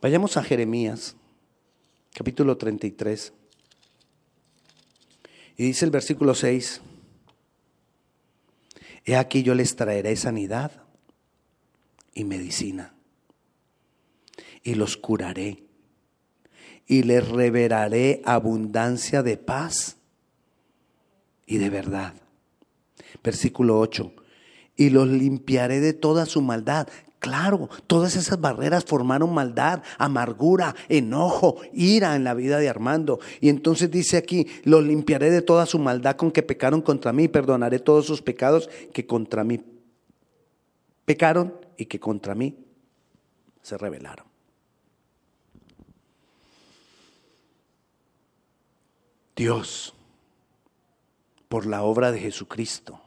Vayamos a Jeremías, capítulo 33. Y dice el versículo 6, He aquí yo les traeré sanidad y medicina, y los curaré, y les revelaré abundancia de paz y de verdad. Versículo 8, y los limpiaré de toda su maldad. Claro, todas esas barreras formaron maldad, amargura, enojo, ira en la vida de Armando. Y entonces dice aquí, los limpiaré de toda su maldad con que pecaron contra mí, perdonaré todos sus pecados que contra mí pecaron y que contra mí se rebelaron. Dios, por la obra de Jesucristo,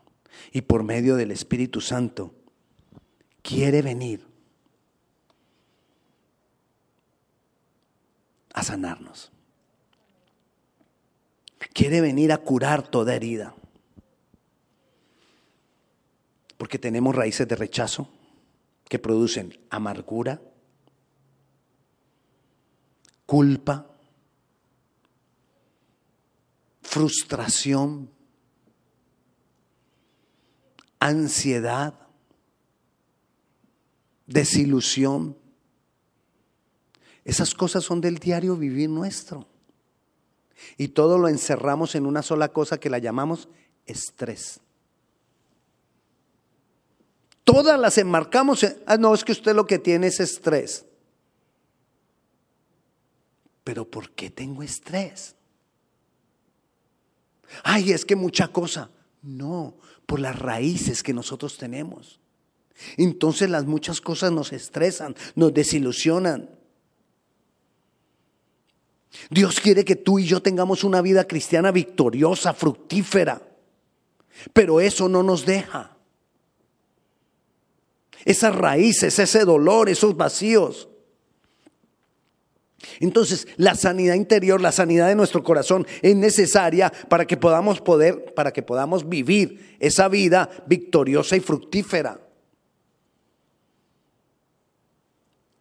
y por medio del Espíritu Santo quiere venir a sanarnos. Quiere venir a curar toda herida. Porque tenemos raíces de rechazo que producen amargura, culpa, frustración, ansiedad, desilusión. Esas cosas son del diario vivir nuestro. Y todo lo encerramos en una sola cosa que la llamamos estrés. Todas las enmarcamos en, ah, no, es que usted lo que tiene es estrés. Pero ¿por qué tengo estrés? Ay, es que mucha cosa. No, por las raíces que nosotros tenemos. Entonces las muchas cosas nos estresan, nos desilusionan. Dios quiere que tú y yo tengamos una vida cristiana victoriosa, fructífera, pero eso no nos deja. esas raíces, ese dolor, esos vacíos. Entonces, la sanidad interior, la sanidad de nuestro corazón es necesaria para que podamos poder, para que podamos vivir esa vida victoriosa y fructífera.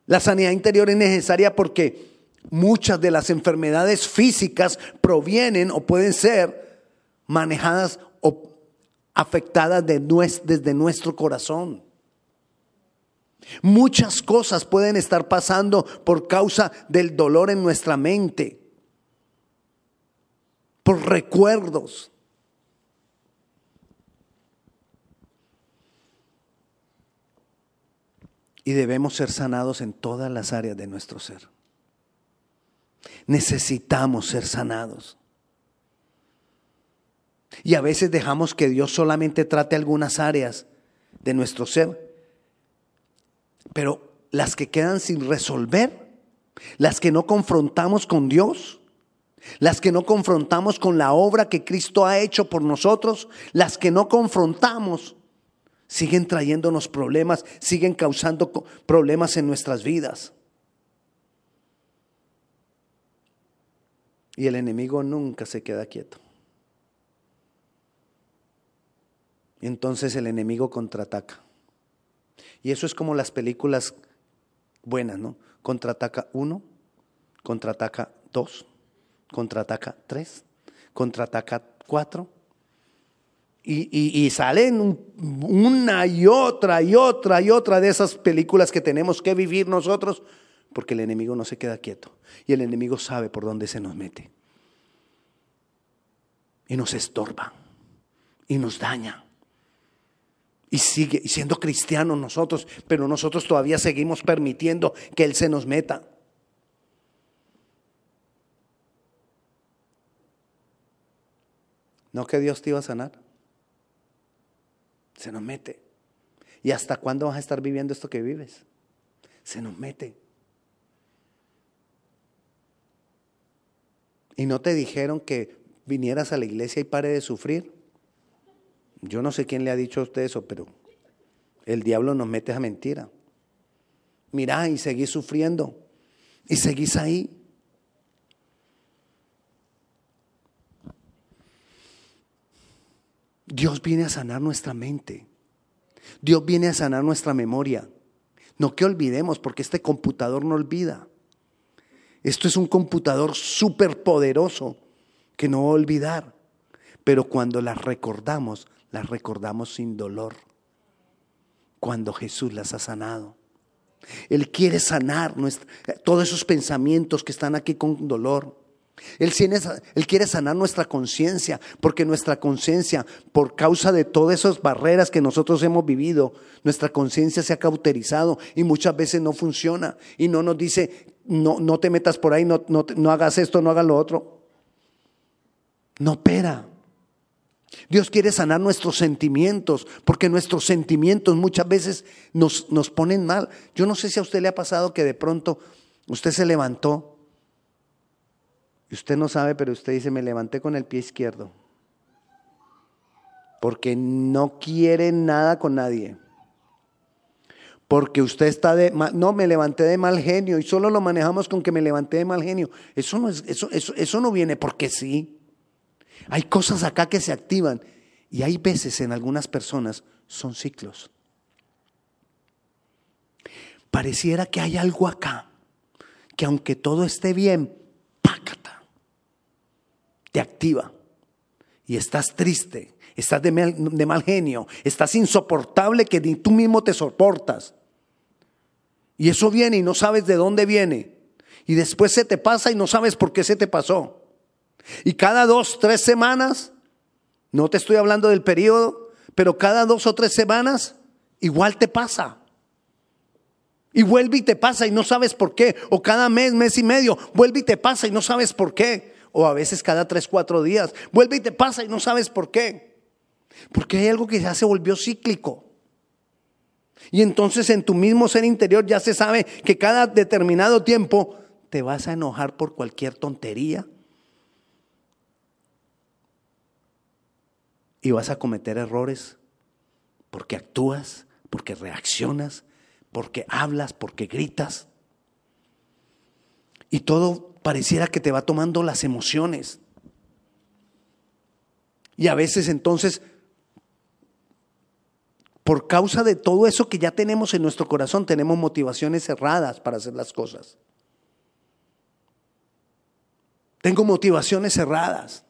La sanidad interior es necesaria porque muchas de las enfermedades físicas provienen o pueden ser manejadas o afectadas de desde nuestro corazón. Muchas cosas pueden estar pasando por causa del dolor en nuestra mente, por recuerdos. Y debemos ser sanados en todas las áreas de nuestro ser. Necesitamos ser sanados. Y a veces dejamos que Dios solamente trate algunas áreas de nuestro ser pero las que quedan sin resolver, las que no confrontamos con Dios, las que no confrontamos con la obra que Cristo ha hecho por nosotros, las que no confrontamos, siguen trayéndonos problemas, siguen causando problemas en nuestras vidas. Y el enemigo nunca se queda quieto. Entonces el enemigo contraataca. Y eso es como las películas buenas, ¿no? Contraataca uno, contraataca dos, contraataca tres, contraataca cuatro. Y, salen una y otra y otra y otra de esas películas que tenemos que vivir nosotros, porque el enemigo no se queda quieto. Y el enemigo sabe por dónde se nos mete. Y nos estorba. Y nos daña y sigue siendo cristianos nosotros, pero nosotros todavía seguimos permitiendo que Él se nos meta. No que Dios te iba a sanar. Se nos mete. ¿Y hasta cuándo vas a estar viviendo esto que vives? Se nos mete. ¿Y no te dijeron que vinieras a la iglesia y pare de sufrir? Yo no sé quién le ha dicho a usted eso, pero el diablo nos mete a mentira. Mirá y seguís sufriendo y seguís ahí. Dios viene a sanar nuestra mente. Dios viene a sanar nuestra memoria. No que olvidemos, porque este computador no olvida. Esto es un computador súper poderoso que no va a olvidar. Pero cuando las recordamos, las recordamos sin dolor cuando Jesús las ha sanado. Él quiere sanar todos esos pensamientos que están aquí con dolor. Él, quiere sanar nuestra conciencia, porque nuestra conciencia, por causa de todas esas barreras que nosotros hemos vivido, nuestra conciencia se ha cauterizado y muchas veces no funciona y no nos dice, no, no te metas por ahí, no, no, no hagas esto, no hagas lo otro. No opera. Dios quiere sanar nuestros sentimientos, porque nuestros sentimientos muchas veces nos, nos ponen mal. Yo no sé si a usted le ha pasado que de pronto usted se levantó y usted no sabe, pero usted dice, me levanté con el pie izquierdo, porque no quiere nada con nadie. Porque usted está de, no, me levanté de mal genio y solo lo manejamos con que me levanté de mal genio. Eso no, es, eso, eso, eso no viene porque sí. Hay cosas acá que se activan y hay veces en algunas personas son ciclos. Pareciera que hay algo acá que aunque todo esté bien, pácata, te activa y estás triste, estás de mal, de mal genio, estás insoportable que ni tú mismo te soportas. Y eso viene y no sabes de dónde viene. Y después se te pasa y no sabes por qué se te pasó. Y cada dos, tres semanas, no te estoy hablando del periodo, pero cada dos o tres semanas igual te pasa. Y vuelve y te pasa y no sabes por qué. O cada mes, mes y medio, vuelve y te pasa y no sabes por qué. O a veces cada tres, cuatro días, vuelve y te pasa y no sabes por qué. Porque hay algo que ya se volvió cíclico. Y entonces en tu mismo ser interior ya se sabe que cada determinado tiempo te vas a enojar por cualquier tontería y vas a cometer errores porque actúas, porque reaccionas, porque hablas, porque gritas. Y todo pareciera que te va tomando las emociones. Y a veces entonces, por causa de todo eso que ya tenemos en nuestro corazón, tenemos motivaciones cerradas para hacer las cosas. Tengo motivaciones cerradas.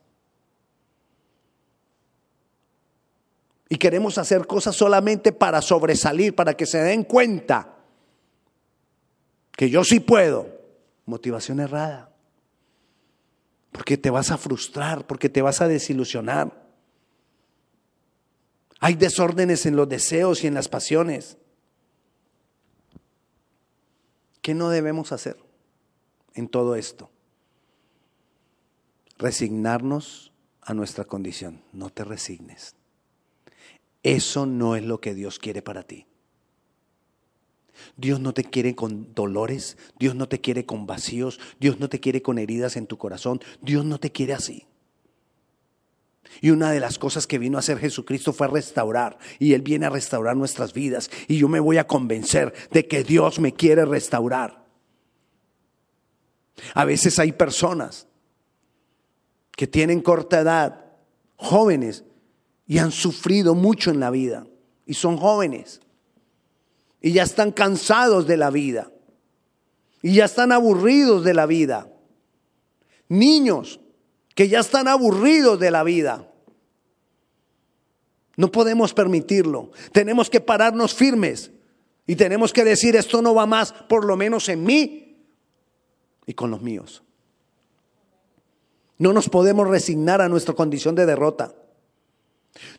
Y queremos hacer cosas solamente para sobresalir, para que se den cuenta que yo sí puedo. Motivación errada. Porque te vas a frustrar, porque te vas a desilusionar. Hay desórdenes en los deseos y en las pasiones. ¿Qué no debemos hacer en todo esto? Resignarnos a nuestra condición. No te resignes. Eso no es lo que Dios quiere para ti. Dios no te quiere con dolores, Dios no te quiere con vacíos, Dios no te quiere con heridas en tu corazón, Dios no te quiere así. Y una de las cosas que vino a hacer Jesucristo fue restaurar. Y Él viene a restaurar nuestras vidas. Y yo me voy a convencer de que Dios me quiere restaurar. A veces hay personas que tienen corta edad, jóvenes, y han sufrido mucho en la vida. Y son jóvenes. Y ya están cansados de la vida. Y ya están aburridos de la vida. Niños que ya están aburridos de la vida. No podemos permitirlo. Tenemos que pararnos firmes. Y tenemos que decir, esto no va más, por lo menos en mí y con los míos. No nos podemos resignar a nuestra condición de derrota.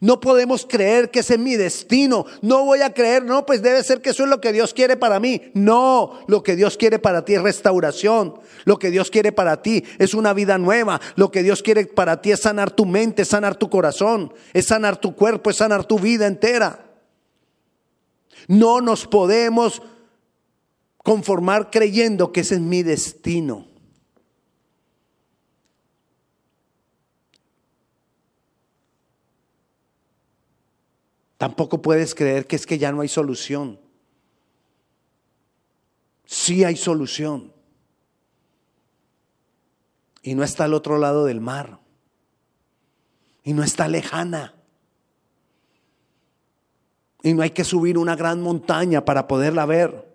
No podemos creer que ese es mi destino. No voy a creer, no, pues debe ser que eso es lo que Dios quiere para mí. No, lo que Dios quiere para ti es restauración. Lo que Dios quiere para ti es una vida nueva. Lo que Dios quiere para ti es sanar tu mente, es sanar tu corazón, es sanar tu cuerpo, es sanar tu vida entera. No nos podemos conformar creyendo que ese es mi destino. Tampoco puedes creer que es que ya no hay solución. Sí hay solución. Y no está al otro lado del mar. Y no está lejana. Y no hay que subir una gran montaña para poderla ver.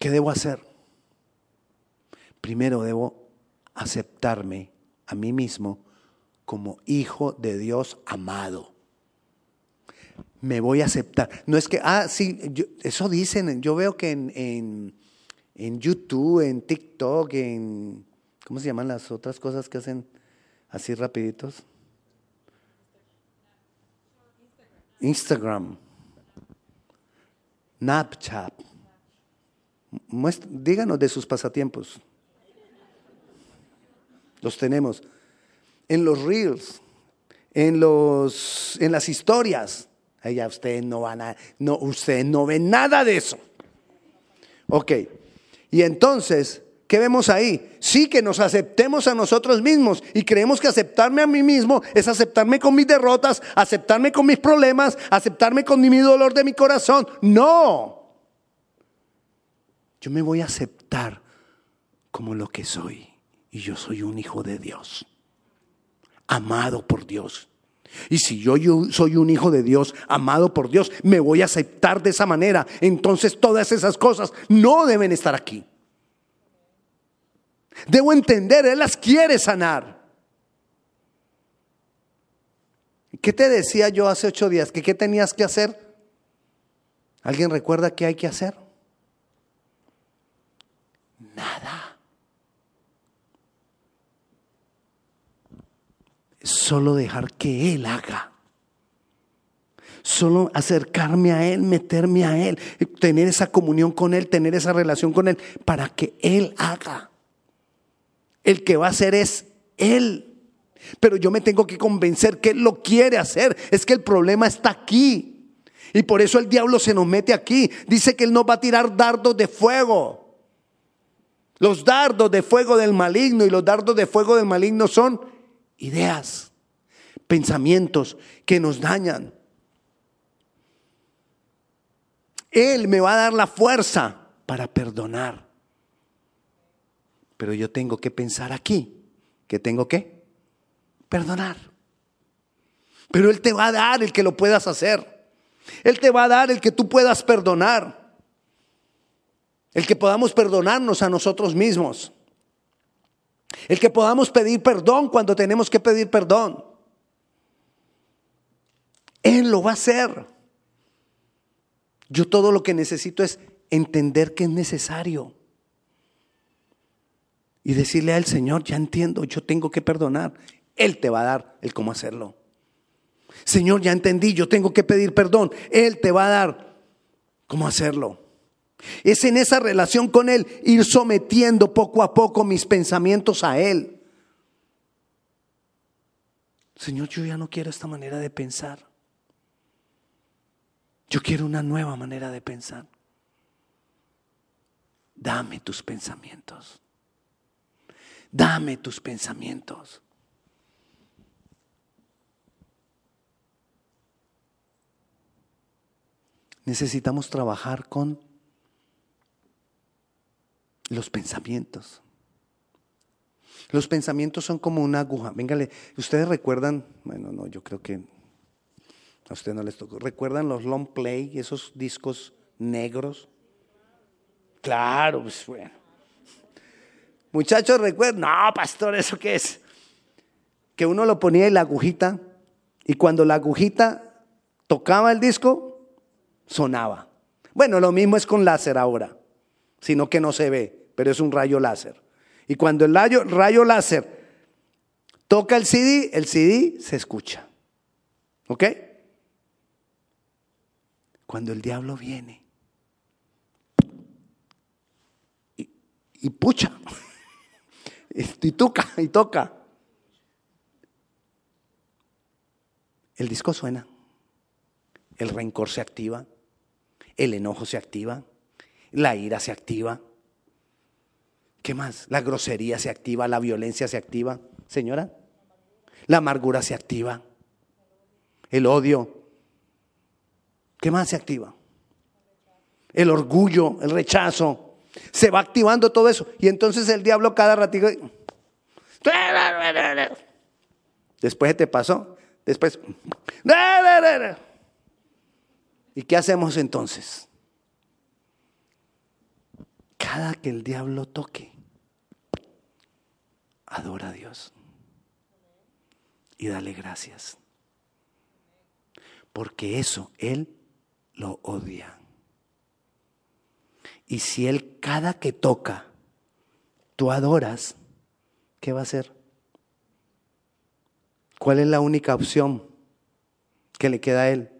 ¿Qué debo hacer? Primero debo aceptarme a mí mismo como hijo de Dios amado. Me voy a aceptar. No es que, ah, sí, eso dicen, yo veo que en, en, YouTube, en TikTok, en, ¿cómo se llaman las otras cosas que hacen así rapiditos? Instagram, Snapchat. díganos de sus pasatiempos. Los tenemos en los reels, en, los, en las historias. Allá ustedes no van a, no, ustedes no ven nada de eso. Ok. Y entonces, ¿qué vemos ahí? Sí que nos aceptemos a nosotros mismos y creemos que aceptarme a mí mismo es aceptarme con mis derrotas, aceptarme con mis problemas, aceptarme con mi dolor de mi corazón. No. Yo me voy a aceptar como lo que soy y yo soy un hijo de Dios amado por Dios. Y si yo, soy un hijo de Dios, amado por Dios, me voy a aceptar de esa manera. Entonces todas esas cosas no deben estar aquí. Debo entender, Él las quiere sanar. ¿Qué te decía yo hace ocho días? ¿Que qué tenías que hacer? ¿Alguien recuerda qué hay que hacer? Nada. Solo dejar que Él haga. Solo acercarme a Él, meterme a Él, tener esa comunión con Él, tener esa relación con Él, para que Él haga. El que va a hacer es Él. Pero yo me tengo que convencer que Él lo quiere hacer. Es que el problema está aquí. Y por eso el diablo se nos mete aquí. Dice que Él nos va a tirar dardos de fuego. Los dardos de fuego del maligno y los dardos de fuego del maligno son ideas, pensamientos que nos dañan. Él me va a dar la fuerza para perdonar. Pero yo tengo que pensar aquí que tengo que perdonar. Pero Él te va a dar el que lo puedas hacer. Él te va a dar el que tú puedas perdonar. El que podamos perdonarnos a nosotros mismos. El que podamos pedir perdón cuando tenemos que pedir perdón. Él lo va a hacer. Yo todo lo que necesito es entender que es necesario. Y decirle al Señor, ya entiendo, yo tengo que perdonar. Él te va a dar el cómo hacerlo. Señor, ya entendí, yo tengo que pedir perdón. Él te va a dar cómo hacerlo. Es en esa relación con Él ir sometiendo poco a poco mis pensamientos a Él. Señor, yo ya no quiero esta manera de pensar. Yo quiero una nueva manera de pensar. Dame tus pensamientos. Dame tus pensamientos. Necesitamos trabajar con los pensamientos. Los pensamientos son como una aguja. Véngale, ustedes recuerdan, bueno, no, yo creo que a ustedes no les tocó. ¿Recuerdan los long play, esos discos negros? Claro, pues bueno. Muchachos, recuerdan, no, pastor, ¿eso qué es? Que uno lo ponía en la agujita y cuando la agujita tocaba el disco, sonaba. Bueno, lo mismo es con láser ahora, sino que no se ve, pero es un rayo láser. Y cuando el rayo, rayo láser toca el CD, el CD se escucha. ¿Ok? Cuando el diablo viene y, y pucha, y toca, y toca, el disco suena, el rencor se activa, el enojo se activa, la ira se activa. ¿Qué más? La grosería se activa, la violencia se activa. Señora, la amargura se activa, el odio. ¿Qué más se activa? El orgullo, el rechazo. Se va activando todo eso. Y entonces el diablo cada ratito... Después te pasó. Después... ¿Y qué hacemos entonces? Cada que el diablo toque, adora a Dios y dale gracias. Porque eso Él lo odia. Y si Él cada que toca, tú adoras, ¿qué va a hacer? ¿Cuál es la única opción que le queda a Él?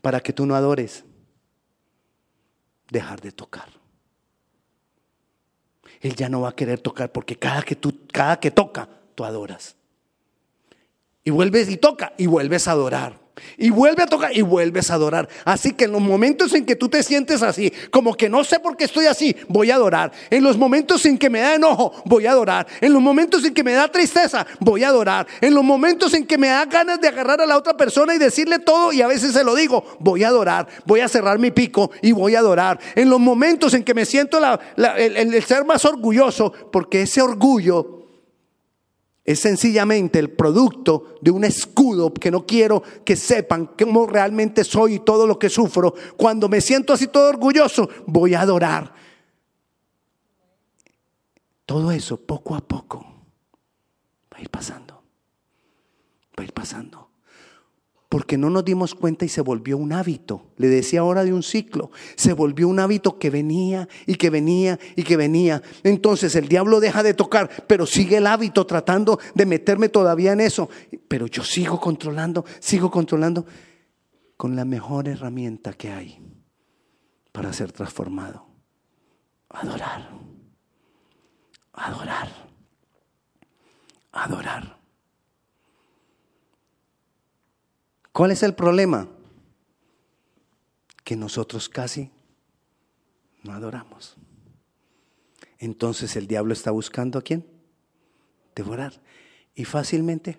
para que tú no adores, dejar de tocar. Él ya no va a querer tocar porque cada que tú cada que toca, tú adoras. Y vuelves y toca y vuelves a adorar. Y vuelve a tocar y vuelves a adorar. Así que en los momentos en que tú te sientes así, como que no sé por qué estoy así, voy a adorar. En los momentos en que me da enojo, voy a adorar. En los momentos en que me da tristeza, voy a adorar. En los momentos en que me da ganas de agarrar a la otra persona y decirle todo y a veces se lo digo, voy a adorar. Voy a cerrar mi pico y voy a adorar. En los momentos en que me siento el, ser más orgulloso, porque ese orgullo es sencillamente el producto de un escudo que no quiero que sepan cómo realmente soy y todo lo que sufro. Cuando me siento así todo orgulloso, voy a adorar. Todo eso poco a poco va a ir pasando. Va a ir pasando porque no nos dimos cuenta y se volvió un hábito. Le decía ahora de un ciclo, se volvió un hábito que venía y que venía y que venía. Entonces el diablo deja de tocar, pero sigue el hábito tratando de meterme todavía en eso. Pero yo sigo controlando, sigo controlando con la mejor herramienta que hay para ser transformado. Adorar. Adorar. Adorar. ¿Cuál es el problema? Que nosotros casi no adoramos. Entonces el diablo está buscando a quién? Devorar. Y fácilmente.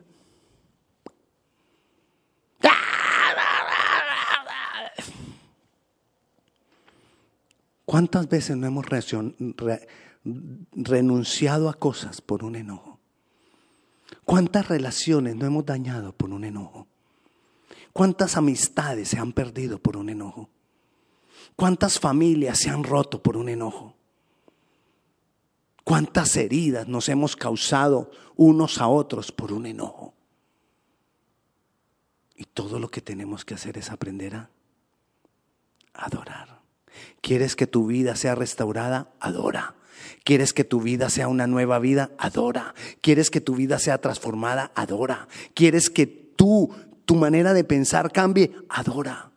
¿Cuántas veces no hemos renunciado a cosas por un enojo? ¿Cuántas relaciones no hemos dañado por un enojo? ¿Cuántas amistades se han perdido por un enojo? ¿Cuántas familias se han roto por un enojo? ¿Cuántas heridas nos hemos causado unos a otros por un enojo? Y todo lo que tenemos que hacer es aprender a adorar. ¿Quieres que tu vida sea restaurada? Adora. ¿Quieres que tu vida sea una nueva vida? Adora. ¿Quieres que tu vida sea transformada? Adora. ¿Quieres que tú, tu manera de pensar cambie? Adora.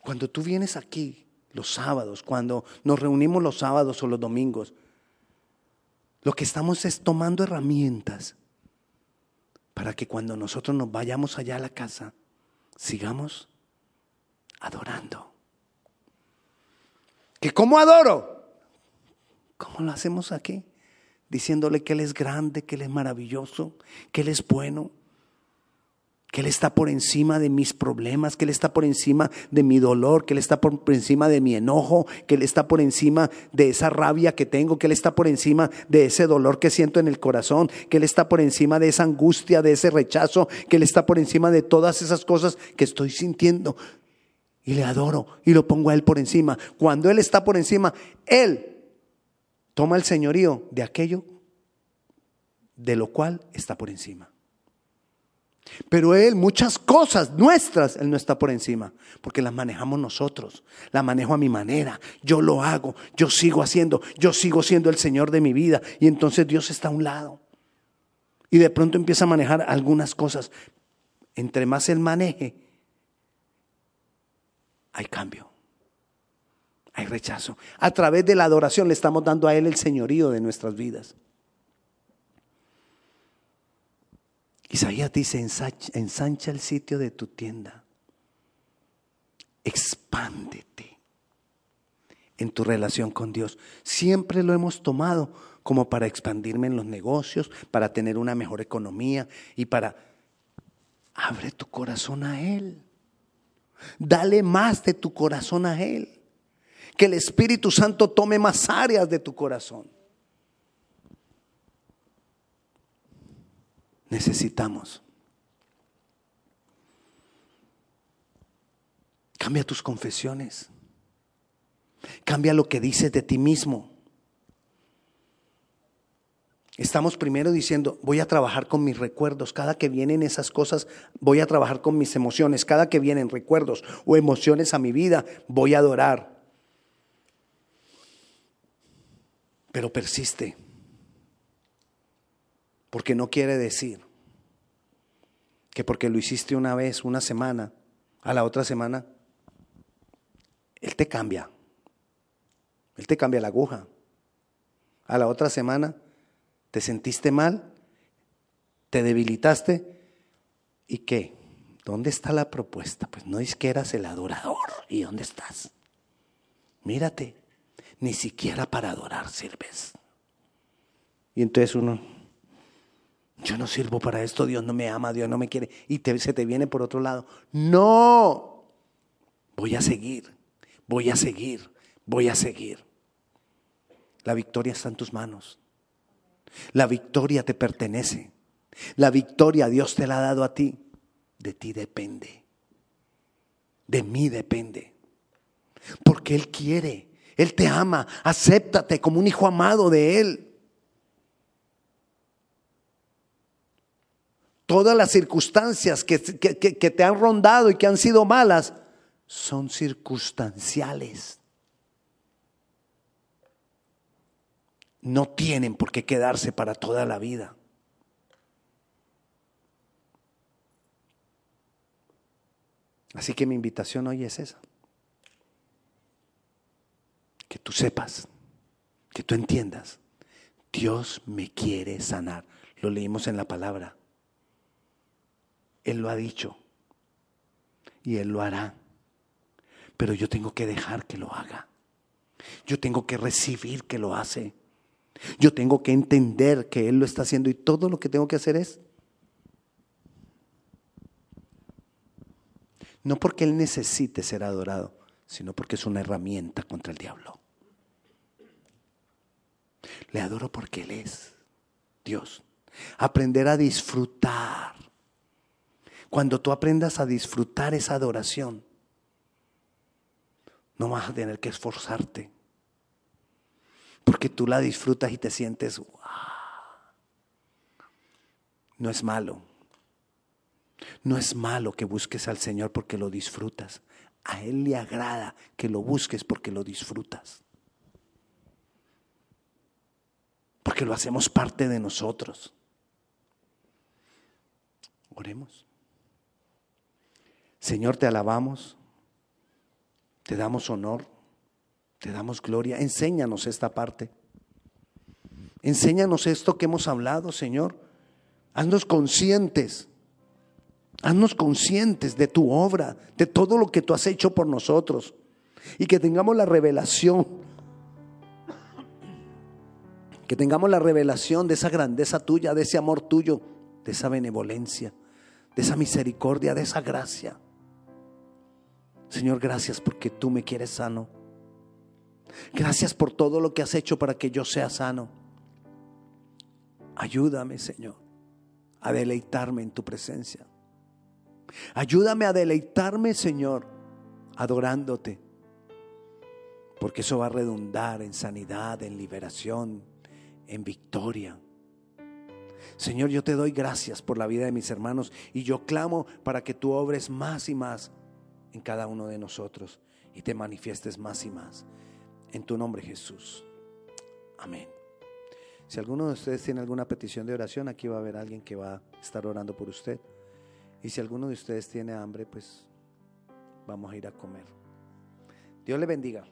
Cuando tú vienes aquí los sábados, cuando nos reunimos los sábados o los domingos, lo que estamos es tomando herramientas para que cuando nosotros nos vayamos allá a la casa, sigamos adorando. ¿Que cómo adoro? ¿Cómo lo hacemos aquí? Diciéndole que Él es grande, que Él es maravilloso, que Él es bueno, que Él está por encima de mis problemas, que Él está por encima de mi dolor, que Él está por encima de mi enojo, que Él está por encima de esa rabia que tengo, que Él está por encima de ese dolor que siento en el corazón, que Él está por encima de esa angustia, de ese rechazo, que Él está por encima de todas esas cosas que estoy sintiendo. Y le adoro y lo pongo a Él por encima. Cuando Él está por encima, Él toma el señorío de aquello de lo cual está por encima. Pero Él, muchas cosas nuestras, Él no está por encima, porque las manejamos nosotros, las manejo a mi manera, yo lo hago, yo sigo haciendo, yo sigo siendo el Señor de mi vida, y entonces Dios está a un lado. Y de pronto empieza a manejar algunas cosas. Entre más Él maneje, hay cambio, hay rechazo. A través de la adoración le estamos dando a Él el señorío de nuestras vidas. Isaías dice, ensancha, el sitio de tu tienda. Expándete en tu relación con Dios. Siempre lo hemos tomado como para expandirme en los negocios, para tener una mejor economía y para... Abre tu corazón a Él. Dale más de tu corazón a Él. Que el Espíritu Santo tome más áreas de tu corazón. necesitamos. Cambia tus confesiones. Cambia lo que dices de ti mismo. Estamos primero diciendo, voy a trabajar con mis recuerdos. Cada que vienen esas cosas, voy a trabajar con mis emociones. Cada que vienen recuerdos o emociones a mi vida, voy a adorar. Pero persiste. Porque no quiere decir que porque lo hiciste una vez, una semana, a la otra semana, Él te cambia. Él te cambia la aguja. A la otra semana te sentiste mal, te debilitaste y qué? ¿Dónde está la propuesta? Pues no es que eras el adorador. ¿Y dónde estás? Mírate, ni siquiera para adorar sirves. Y entonces uno, yo no sirvo para esto, Dios no me ama, Dios no me quiere. Y te, se te viene por otro lado. No, voy a seguir, voy a seguir, voy a seguir. La victoria está en tus manos. La victoria te pertenece. La victoria Dios te la ha dado a ti. De ti depende. De mí depende. Porque Él quiere. Él te ama. Acéptate como un hijo amado de Él. Todas las circunstancias que, que, que, te han rondado y que han sido malas son circunstanciales. No tienen por qué quedarse para toda la vida. Así que mi invitación hoy es esa. Que tú sepas, que tú entiendas, Dios me quiere sanar. Lo leímos en la palabra. Él lo ha dicho y Él lo hará. Pero yo tengo que dejar que lo haga. Yo tengo que recibir que lo hace. Yo tengo que entender que Él lo está haciendo y todo lo que tengo que hacer es No porque Él necesite ser adorado, sino porque es una herramienta contra el diablo. Le adoro porque Él es Dios. Aprender a disfrutar. Cuando tú aprendas a disfrutar esa adoración, no vas a tener que esforzarte. Porque tú la disfrutas y te sientes, wow. No es malo. No es malo que busques al Señor porque lo disfrutas. A Él le agrada que lo busques porque lo disfrutas. Lo hacemos parte de nosotros. Oremos. Señor, te alabamos, te damos honor, te damos gloria. Enséñanos esta parte. Enséñanos esto que hemos hablado, Señor. Haznos conscientes. Haznos conscientes de tu obra, de todo lo que tú has hecho por nosotros. Y que tengamos la revelación. Que tengamos la revelación de esa grandeza tuya, de ese amor tuyo, de esa benevolencia, de esa misericordia, de esa gracia. Señor, gracias porque tú me quieres sano. Gracias por todo lo que has hecho para que yo sea sano. Ayúdame, Señor, a deleitarme en tu presencia. Ayúdame a deleitarme, Señor, adorándote. Porque eso va a redundar en sanidad, en liberación, en victoria. Señor, yo te doy gracias por la vida de mis hermanos y yo clamo para que tú obres más y más en cada uno de nosotros y te manifiestes más y más. En tu nombre Jesús. Amén. Si alguno de ustedes tiene alguna petición de oración, aquí va a haber alguien que va a estar orando por usted. Y si alguno de ustedes tiene hambre, pues vamos a ir a comer. Dios le bendiga.